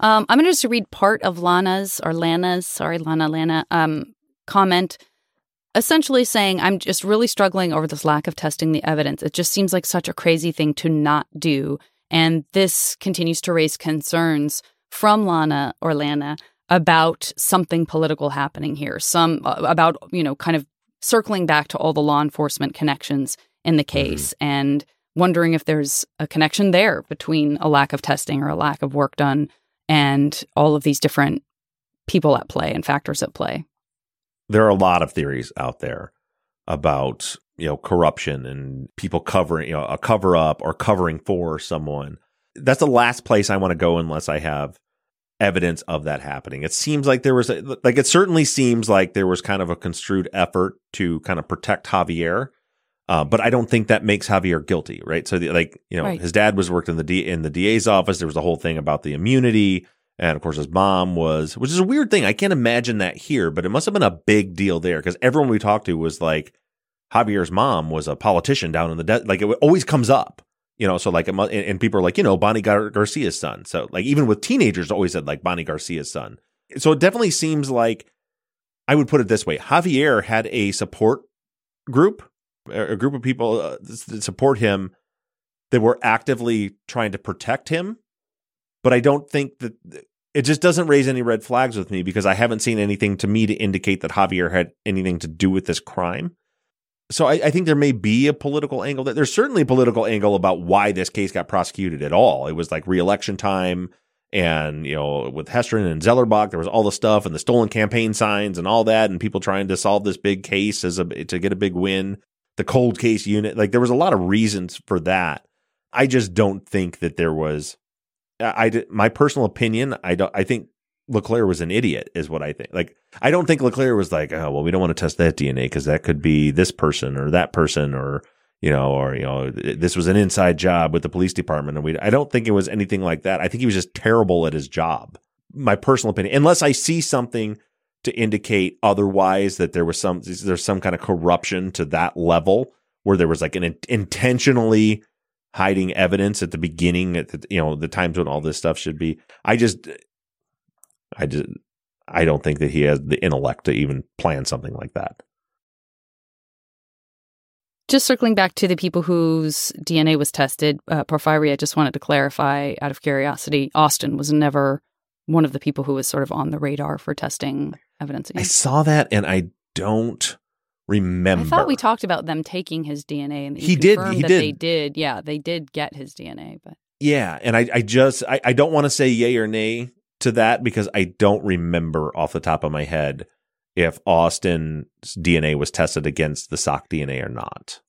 Um, I'm going to just read part of Lana's or Lana's, sorry, Lana, Lana, um, comment, essentially saying, I'm just really struggling over this lack of testing the evidence. It just seems like such a crazy thing to not do. And this continues to raise concerns from Lana or Lana about something political happening here, some uh, about, you know, kind of circling back to all the law enforcement connections in the case and wondering if there's a connection there between a lack of testing or a lack of work done and all of these different people at play and factors at play. There are a lot of theories out there about you know corruption and people covering you know a cover up or covering for someone. That's the last place I want to go unless I have evidence of that happening. It seems like there was a, like it certainly seems like there was kind of a construed effort to kind of protect Javier. Uh, but I don't think that makes Javier guilty, right? So, the, like you know, Right. his dad was worked in the D, in the DA's office. There was a whole thing about the immunity, and of course, his mom was, which is a weird thing. I can't imagine that here, but it must have been a big deal there because everyone we talked to was like, Javier's mom was a politician down in the de- like it always comes up, you know. So like, and, and people are like, you know, Bonnie Gar- Garcia's son. So like, even with teenagers, always said like Bonnie Garcia's son. So it definitely seems like I would put it this way: Javier had a support group, a group of people uh, that support him that were actively trying to protect him. But I don't think that it just doesn't raise any red flags with me because I haven't seen anything to me to indicate that Javier had anything to do with this crime. So I, I think there may be a political angle. That there's certainly a political angle about why this case got prosecuted at all. It was like re-election time, and you know, with Hestrin and Zellerbach, there was all the stuff and the stolen campaign signs and all that, and people trying to solve this big case as a to get a big win. The cold case unit, like there was a lot of reasons for that. I just don't think that there was. I, I my personal opinion. I don't. I think Leclerc was an idiot, is what I think. Like, I don't think Leclerc was like, oh, well, we don't want to test that DNA because that could be this person or that person or, you know, or you know, this was an inside job with the police department, and we. I don't think it was anything like that. I think he was just terrible at his job. My personal opinion, unless I see something to indicate otherwise that there was some there's some kind of corruption to that level where there was like an intentionally hiding evidence at the beginning at the, you know the times when all this stuff should be. I just i just i don't think that he has the intellect to even plan something like that. Just circling back to the people whose dna was tested uh, porphyry i just wanted to clarify out of curiosity austin was never one of the people who was sort of on the radar for testing evidence i saw that and i don't remember. I thought we talked about them taking his DNA, and he did. He that did. They did. Yeah, they did get his DNA, but yeah, and I, I just, I, I don't want to say yay or nay to that because I don't remember off the top of my head if Austin's DNA was tested against the sock DNA or not.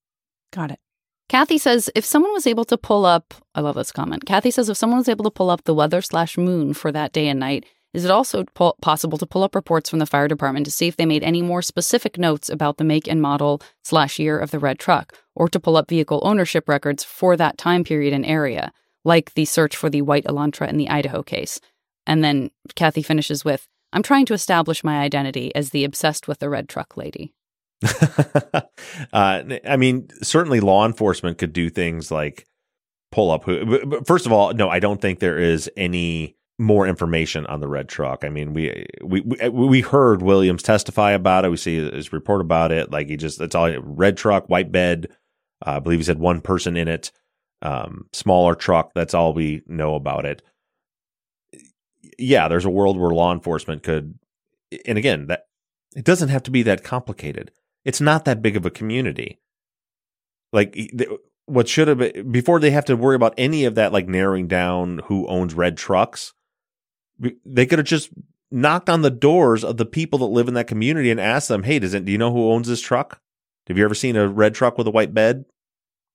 Got it. Kathy says if someone was able to pull up, I love this comment. Kathy says if someone was able to pull up the weather slash moon for that day and night, is it also po- possible to pull up reports from the fire department to see if they made any more specific notes about the make and model slash year of the red truck, or to pull up vehicle ownership records for that time period and area, like the search for the white Elantra in the Idaho case? And then Kathy finishes with, I'm trying to establish my identity as the obsessed with the red truck lady. uh, I mean, certainly law enforcement could do things like pull up who. First of all, no, I don't think there is any more information on the red truck. I mean, we we we heard Williams testify about it. We see his report about it. Like he just it's all red truck, white bed. Uh, I believe he said one person in it. Um, smaller truck. That's all we know about it. Yeah, there's a world where law enforcement could, and again, that it doesn't have to be that complicated. It's not that big of a community. Like what should have been before they have to worry about any of that, like narrowing down who owns red trucks they could have just knocked on the doors of the people that live in that community and asked them, "Hey, does it? Do you know who owns this truck? Have you ever seen a red truck with a white bed?"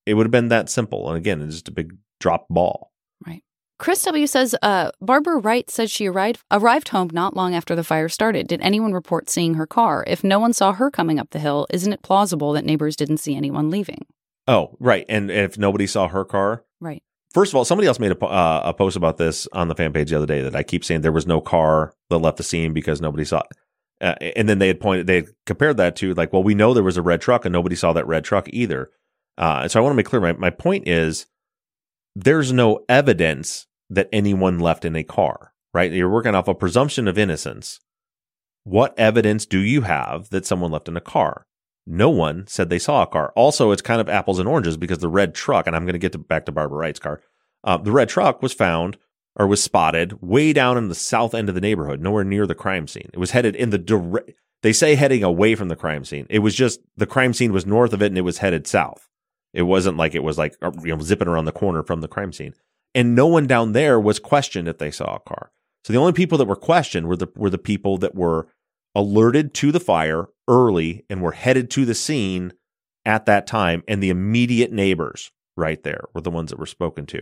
It would have been that simple. And again, it's just a big drop ball. Right. Chris W says, uh, Barbara Wright says she arrived arrived home not long after the fire started. Did anyone report seeing her car? If no one saw her coming up the hill, isn't it plausible that neighbors didn't see anyone leaving? Oh, right. And if nobody saw her car. First of all, somebody else made a, uh, a post about this on the fan page the other day that I keep saying there was no car that left the scene because nobody saw it. Uh, and then they had pointed, they had compared that to like, well, we know there was a red truck and nobody saw that red truck either. Uh, so I want to make clear my, my point is there's no evidence that anyone left in a car, right? You're working off a presumption of innocence. What evidence do you have that someone left in a car? No one said they saw a car. Also, it's kind of apples and oranges because the red truck, and I'm going to get to, back to Barbara Wright's car. Uh, the red truck was found or was spotted way down in the south end of the neighborhood, nowhere near the crime scene. It was headed in the direct. They say heading away from the crime scene. It was just the crime scene was north of it, and it was headed south. It wasn't like it was like uh, you know zipping around the corner from the crime scene. And no one down there was questioned if they saw a car. So the only people that were questioned were the were the people that were alerted to the fire early and were headed to the scene at that time. And the immediate neighbors right there were the ones that were spoken to.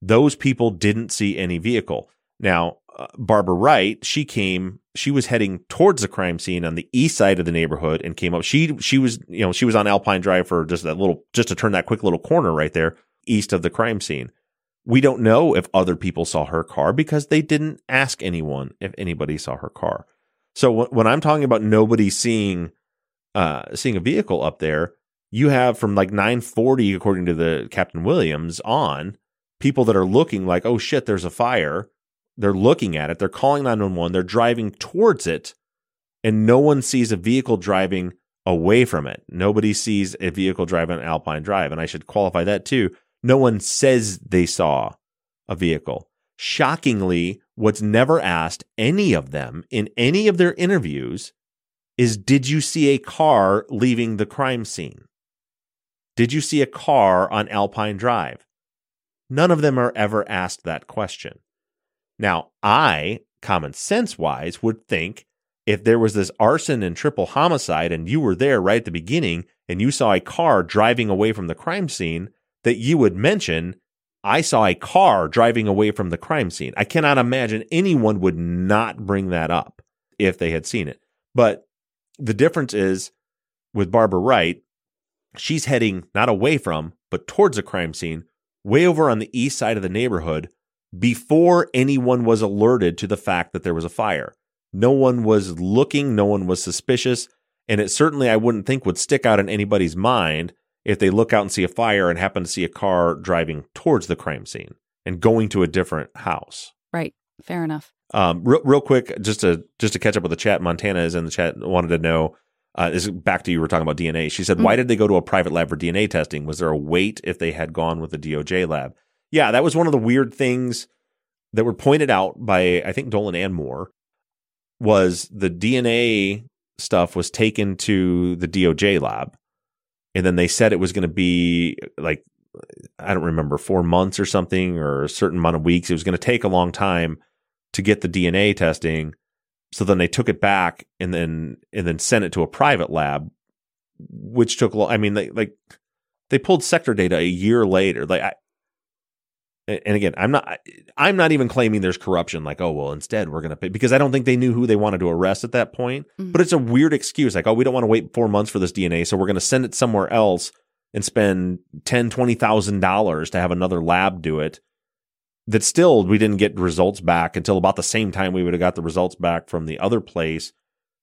Those people didn't see any vehicle. Now, uh, Barbara Wright, she came, she was heading towards the crime scene on the east side of the neighborhood and came up. She, she was, you know, she was on Alpine Drive for just that little, just to turn that quick little corner right there east of the crime scene. We don't know if other people saw her car because they didn't ask anyone if anybody saw her car. So w- when I'm talking about nobody seeing uh, seeing a vehicle up there, you have from like 940, according to the Captain Williams, on people that are looking like, oh shit, there's a fire. They're looking at it. They're calling 911. They're driving towards it, and no one sees a vehicle driving away from it. Nobody sees a vehicle driving on Alpine Drive. And I should qualify that too. No one says they saw a vehicle. Shockingly, what's never asked any of them in any of their interviews is Did you see a car leaving the crime scene? Did you see a car on Alpine Drive? None of them are ever asked that question. Now, I, common sense wise, would think if there was this arson and triple homicide and you were there right at the beginning and you saw a car driving away from the crime scene, that you would mention I saw a car driving away from the crime scene. I cannot imagine anyone would not bring that up if they had seen it. But the difference is with Barbara Wright, she's heading not away from, but towards a crime scene, way over on the east side of the neighborhood, before anyone was alerted to the fact that there was a fire. No one was looking, no one was suspicious, and it certainly I wouldn't think would stick out in anybody's mind if they look out and see a fire and happen to see a car driving towards the crime scene and going to a different house. Right. Fair enough. Um, real, real quick, just to just to catch up with the chat, Montana is in the chat. Wanted to know. Uh, is back to you. Were talking about DNA. She said, "Why did they go to a private lab for DNA testing? Was there a wait if they had gone with the DOJ lab?" Yeah, that was one of the weird things that were pointed out by I think Dolan and Moore. Was the DNA stuff was taken to the DOJ lab, and then they said it was going to be like I don't remember four months or something or a certain amount of weeks. It was going to take a long time to get the DNA testing. So then they took it back and then and then sent it to a private lab, which took. I mean, they like they pulled sector data a year later. Like, I, and again, I'm not I'm not even claiming there's corruption. Like, oh well, instead we're gonna pay because I don't think they knew who they wanted to arrest at that point. Mm-hmm. But it's a weird excuse. Like, oh, we don't want to wait four months for this DNA, so we're gonna send it somewhere else and spend ten twenty thousand dollars to have another lab do it that still we didn't get results back until about the same time we would have got the results back from the other place.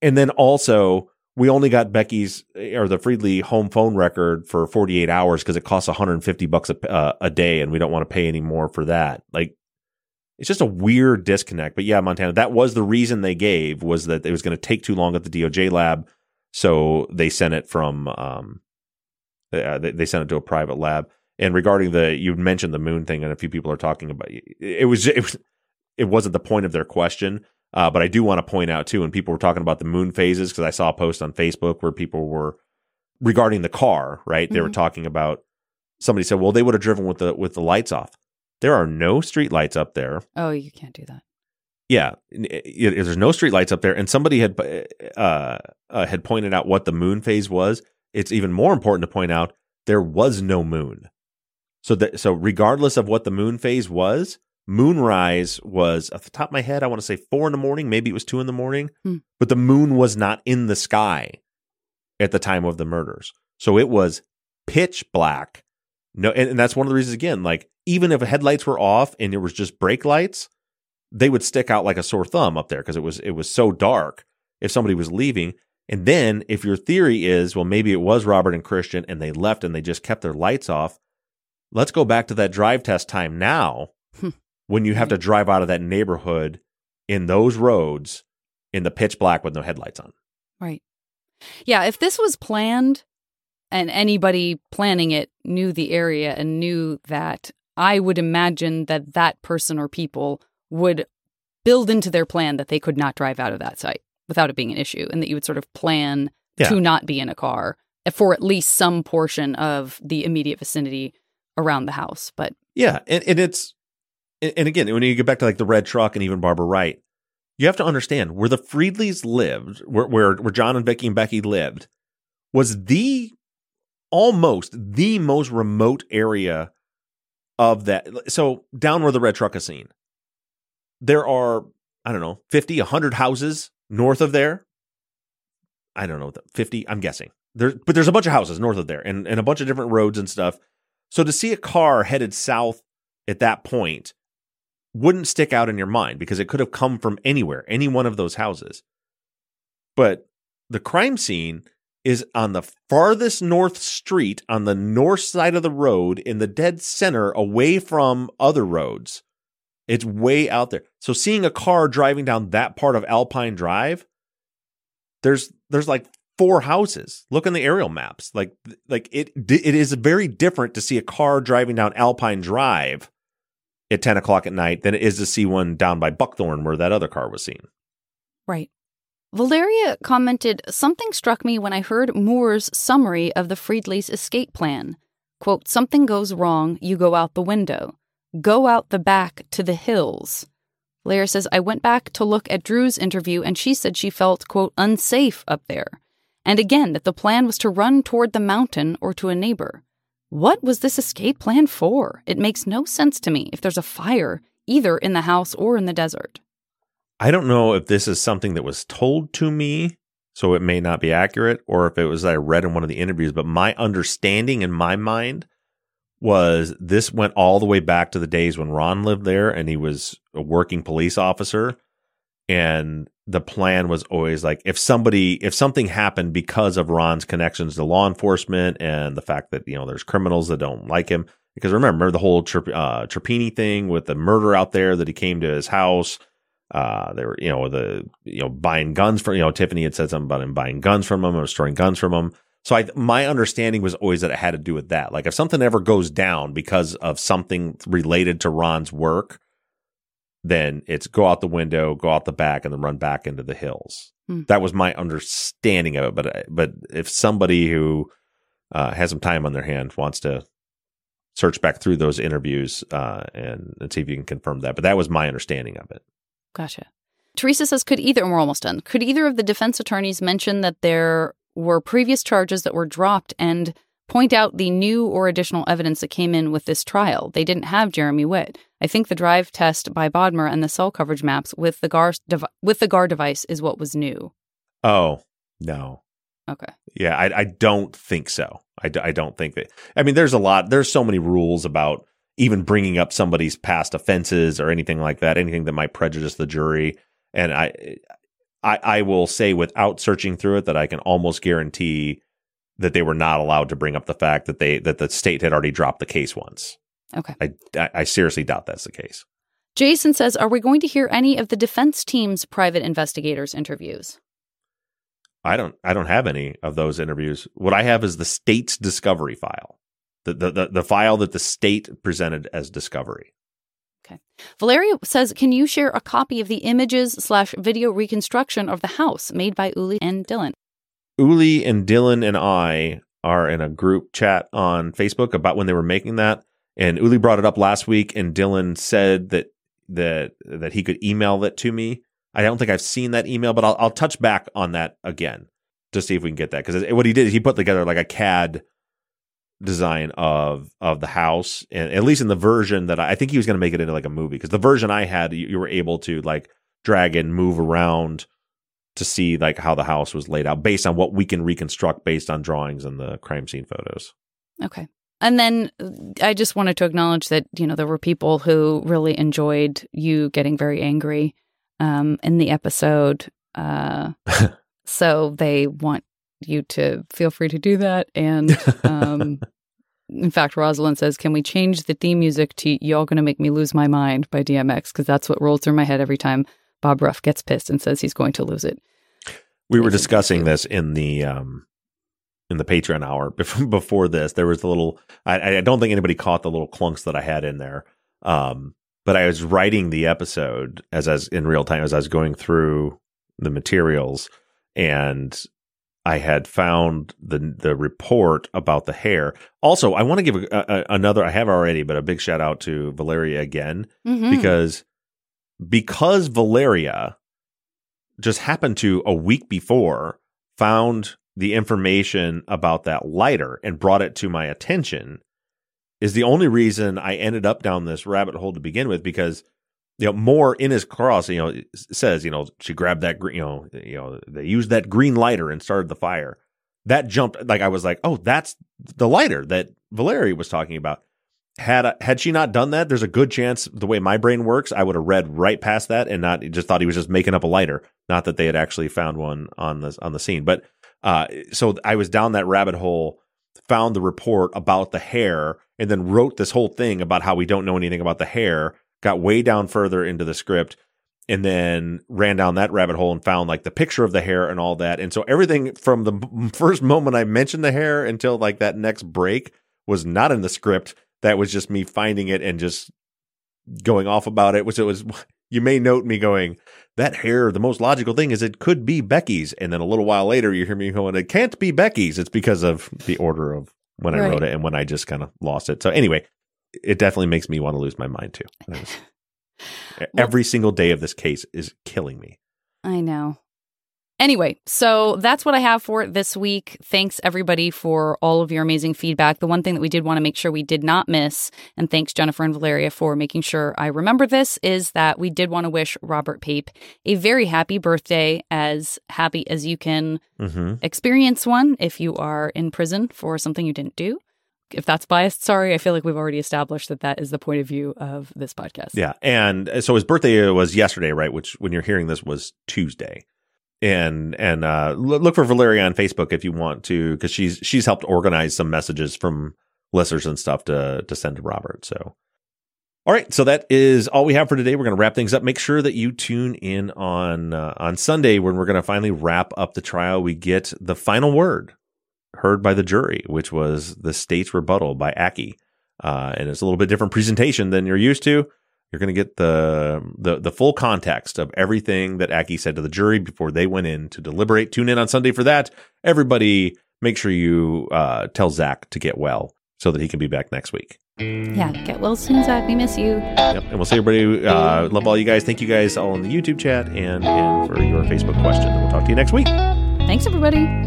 And then also we only got Becky's or the Friedley home phone record for 48 hours because it costs 150 bucks a, uh, a day and we don't want to pay any more for that. Like it's just a weird disconnect. But yeah, Montana, that was the reason they gave was that it was going to take too long at the DOJ lab. So they sent it from, um, uh, they, they sent it to a private lab. And regarding the, you mentioned the moon thing, and a few people are talking about it. Was it was it wasn't the point of their question, uh, but I do want to point out too. when people were talking about the moon phases because I saw a post on Facebook where people were regarding the car. Right, they were Mhm. talking about somebody said, well, they would have driven with the with the lights off. There are no street lights up there. Oh, you can't do that. Yeah, n- i- there's no street lights up there, and somebody had uh, uh, had pointed out what the moon phase was. It's even more important to point out there was no moon. So that so regardless of what the moon phase was, moonrise was at the top of my head. I want to say four in the morning, maybe it was two in the morning, Hmm. but the moon was not in the sky at the time of the murders. So it was pitch black. No, and, and that's one of the reasons again. Like even if headlights were off and it was just brake lights, they would stick out like a sore thumb up there because it was it was so dark. If somebody was leaving, and then if your theory is well, maybe it was Robert and Christian and they left and they just kept their lights off. Let's go back to that drive test time now, when you have to mm-hmm. drive out of that neighborhood in those roads in the pitch black with no headlights on. Right. Yeah, if this was planned and anybody planning it knew the area and knew that, I would imagine that that person or people would build into their plan that they could not drive out of that site without it being an issue and that you would sort of plan Yeah. to not be in a car for at least some portion of the immediate vicinity around the house. But Yeah, and, and it's and again when you get back to like the red truck and even Barbara Wright, you have to understand where the Friedleys lived, where where, where John and Becky and Becky lived, was the almost the most remote area of that. So down where the red truck is seen, there are I don't know 50, 100 houses north of there. I don't know, 50, I'm guessing. There, but there's a bunch of houses north of there and, and a bunch of different roads and stuff. So to see a car headed south at that point wouldn't stick out in your mind because it could have come from anywhere, any one of those houses. But the crime scene is on the farthest north street on the north side of the road in the dead center away from other roads. It's way out there. So seeing a car driving down that part of Alpine Drive, there's there's like four houses. Look in the aerial maps. Like like it it is very different to see a car driving down Alpine Drive at ten o'clock at night than it is to see one down by Buckthorn where that other car was seen. Right. Valeria commented, Something struck me when I heard Moore's summary of the Friedleys' escape plan. Quote, Something goes wrong, you go out the window. Go out the back to the hills. Valeria says, I went back to look at Drew's interview and she said she felt, quote, unsafe up there. And again, that the plan was to run toward the mountain or to a neighbor. What was this escape plan for? It makes no sense to me if there's a fire, either in the house or in the desert. I don't know if this is something that was told to me so it may not be accurate, or if it was I read in one of the interviews. But my understanding in my mind was this went all the way back to the days when Ron lived there and he was a working police officer. And the plan was always like if somebody, if something happened because of Ron's connections to law enforcement and the fact that, you know, there's criminals that don't like him. Because remember remember the whole Trip, uh, Trapini thing with the murder out there that he came to his house. Uh, they were, you know, the, you know, buying guns from, you know, Tiffany had said something about him buying guns from him or storing guns from him. So I, my understanding was always that it had to do with that. Like if something ever goes down because of something related to Ron's work, then it's go out the window, go out the back, and then run back into the hills. Hmm. That was my understanding of it. But but if somebody who uh, has some time on their hand wants to search back through those interviews uh, and, and see if you can confirm that. But that was my understanding of it. Gotcha. Teresa says, could either, and we're almost done, could either of the defense attorneys mention that there were previous charges that were dropped and point out the new or additional evidence that came in with this trial? They didn't have Jeremy Witt. I think the drive test by Bodmer and the cell coverage maps with the GAR, dev- with the GAR device is what was new. Oh, no. Okay. Yeah, I, I don't think so. I, I don't think that. I mean, there's a lot, there's so many rules about even bringing up somebody's past offenses or anything like that, anything that might prejudice the jury. And I, I, I will say without searching through it that I can almost guarantee that they were not allowed to bring up the fact that they that the state had already dropped the case once. Okay. I, I, seriously doubt that's the case. Jason says, are we going to hear any of the defense team's private investigators interviews? I don't I don't have any of those interviews. What I have is the state's discovery file. The the the, the file that the state presented as discovery. Okay. Valeria says, can you share a copy of the images slash video reconstruction of the house made by Uli and Dylan? Uli and Dylan and I are in a group chat on Facebook about when they were making that. And Uli brought it up last week, and Dylan said that that that he could email it to me. I don't think I've seen that email, but I'll, I'll touch back on that again to see if we can get that. Because what he did he put together like a CAD design of of the house, and at least in the version that I, I think he was going to make it into like a movie. Because the version I had, you, you were able to like drag and move around to see like how the house was laid out based on what we can reconstruct based on drawings and the crime scene photos. Okay. And then I just wanted to acknowledge that, you know, there were people who really enjoyed you getting very angry um, in the episode. Uh, so they want you to feel free to do that. And um, in fact, Rosalind says, Can we change the theme music to Y'all Gonna Make Me Lose My Mind by DMX? Because that's what rolls through my head every time Bob Ruff gets pissed and says he's going to lose it. We were discussing this in the um in the Patreon hour before, this. There was a little. I, I don't think anybody caught the little clunks that I had in there. Um, but I was writing the episode as I was in real time as I was going through the materials, and I had found the the report about the hair. Also, I want to give a, a, another. I have already, but a big shout out to Valeria again Mhm. because because Valeria just happened to a week before found the information about that lighter and brought it to my attention is the only reason I ended up down this rabbit hole to begin with because you know Moore in his cross you know says you know she grabbed that green you know you know they used that green lighter and started the fire. That jumped like I was like oh that's the lighter that Valeria was talking about. Had had she not done that there's a good chance the way my brain works I would have read right past that and not just thought he was just making up a lighter. Not that they had actually found one on the on the scene but uh so I was down that rabbit hole found the report about the hair and then wrote this whole thing about how we don't know anything about the hair got way down further into the script and then ran down that rabbit hole and found like the picture of the hair and all that. And so everything from the first moment I mentioned the hair until like that next break was not in the script. That was just me finding it and just going off about it which it was you may note me going that hair the most logical thing is it could be Becky's. And then a little while later you hear me going it can't be Becky's. It's because of the order of when I wrote it and when I just kind of lost it. So anyway it definitely makes me want to lose my mind too. Every single day of this case is killing me. I know. Anyway, so that's what I have for this week. Thanks everybody for all of your amazing feedback. The one thing that we did want to make sure we did not miss, and thanks Jennifer and Valeria for making sure I remember this, is that we did want to wish Robert Pape a very happy birthday, as happy as you can Mhm. experience one if you are in prison for something you didn't do. If that's biased, sorry. I feel like we've already established that that is the point of view of this podcast. Yeah, and uh, so his birthday was yesterday, right? Which, when you're hearing this, was Tuesday. And and uh, look for Valeria on Facebook if you want to, because she's she's helped organize some messages from listeners and stuff to to send to Robert. So, all right, so that is all we have for today. We're going to wrap things up. Make sure that you tune in on uh, on Sunday when we're going to finally wrap up the trial. We get the final word heard by the jury, which was the state's rebuttal by Aki. Uh, and it's a little bit different presentation than you're used to. You're going to get the, the the full context of everything that Aki said to the jury before they went in to deliberate. Tune in on Sunday for that. Everybody, make sure you uh, tell Zaq to get well so that he can be back next week. Yeah, get well soon, Zaq. We miss you. Yep. And we'll see everybody. Uh, love all you guys. Thank you guys all in the YouTube chat and, and for your Facebook question. And we'll talk to you next week. Thanks, everybody.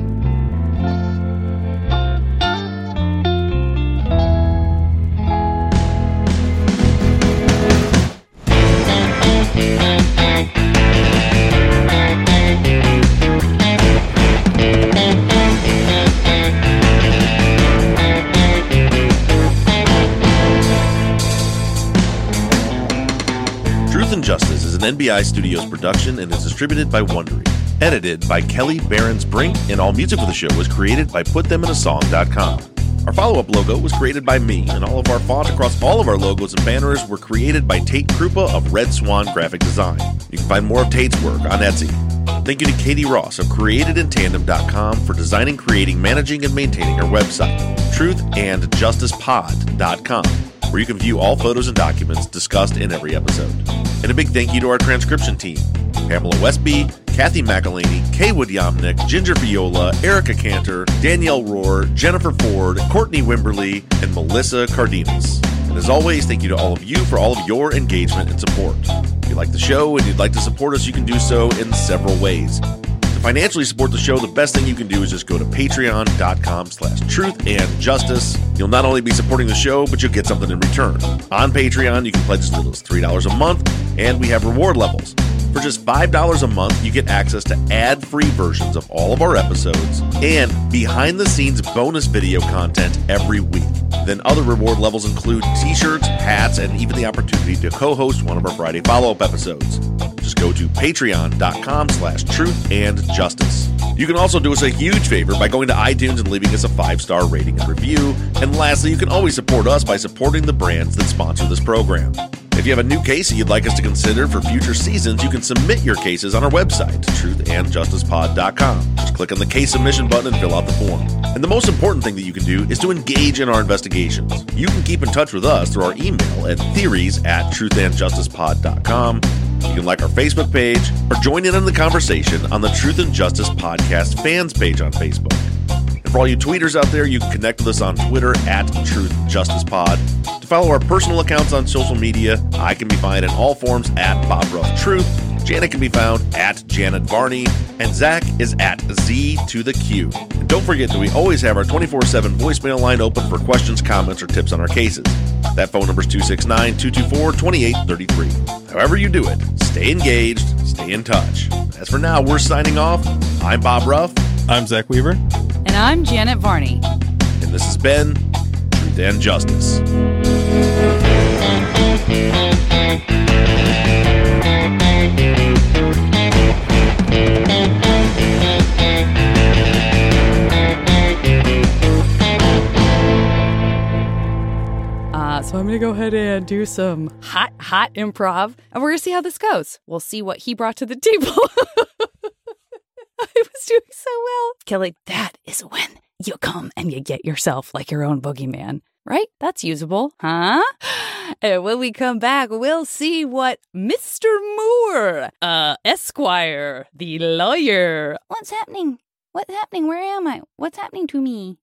Justice is an NBI Studios production and is distributed by Wondery. Edited by Kelly Barons Brink, and all music for the show was created by PutThemInASong.com. Our follow up logo was created by me, and all of our font across all of our logos and banners were created by Tate Krupa of Red Swan Graphic Design. You can find more of Tate's work on Etsy. Thank you to Katie Ross of CreatedInTandem.com for designing, creating, managing, and maintaining our website, truthandjusticepod.com, where you can view all photos and documents discussed in every episode. And a big thank you to our transcription team Pamela Westby, Kathy McElhaney, Kaywood Yomnick, Ginger Viola, Erica Cantor, Danielle Rohr, Jennifer Ford, Courtney Wimberly, and Melissa Cardenas. And as always, thank you to all of you for all of your engagement and support. If you like the show and you'd like to support us, you can do so in several ways. To financially support the show, the best thing you can do is just go to patreon.com slash truth and justice. You'll not only be supporting the show, but you'll get something in return. On Patreon, you can pledge as little as $3 a month, and we have reward levels. For just $5 a month, you get access to ad free versions of all of our episodes and behind the scenes bonus video content every week. Then other reward levels include t shirts, hats, and even the opportunity to co host one of our Friday follow up episodes. Just go to patreon.com slash truth and justice. You can also do us a huge favor by going to iTunes and leaving us a five star rating and review. And lastly, you can always support us by supporting the brands that sponsor this program. If you have a new case you'd like us to consider for future seasons, you can submit your cases on our website, truthandjusticepod.com. Just click on the case submission button and fill out the form. And the most important thing that you can do is to engage in our investigations. You can keep in touch with us through our email at theories at truthandjusticepod.com. You can like our Facebook page or join in on the conversation on the Truth and Justice Podcast fans page on Facebook. And for all you tweeters out there, you can connect with us on Twitter at Truth Justice Pod. To follow our personal accounts on social media, I can be found in all forms at Bob Ruff Truth. Janet can be found at Janet Varney, and Zaq is at Z to the Q. And don't forget that we always have our 24 7 voicemail line open for questions, comments, or tips on our cases. That phone number is 269 224 2833. However, you do it, stay engaged, stay in touch. As for now, we're signing off. I'm Bob Ruff. I'm Zaq Weaver. And I'm Janet Varney. And this has been Truth and Justice. So I'm going to go ahead and do some hot, hot improv, and we're going to see how this goes. We'll see what he brought to the table. I was doing so well. Kelly, that is when you come and you get yourself like your own boogeyman, right? That's usable, huh? And when we come back, we'll see what Mr. Moore, uh, Esquire, the lawyer. What's happening? What's happening? Where am I? What's happening to me?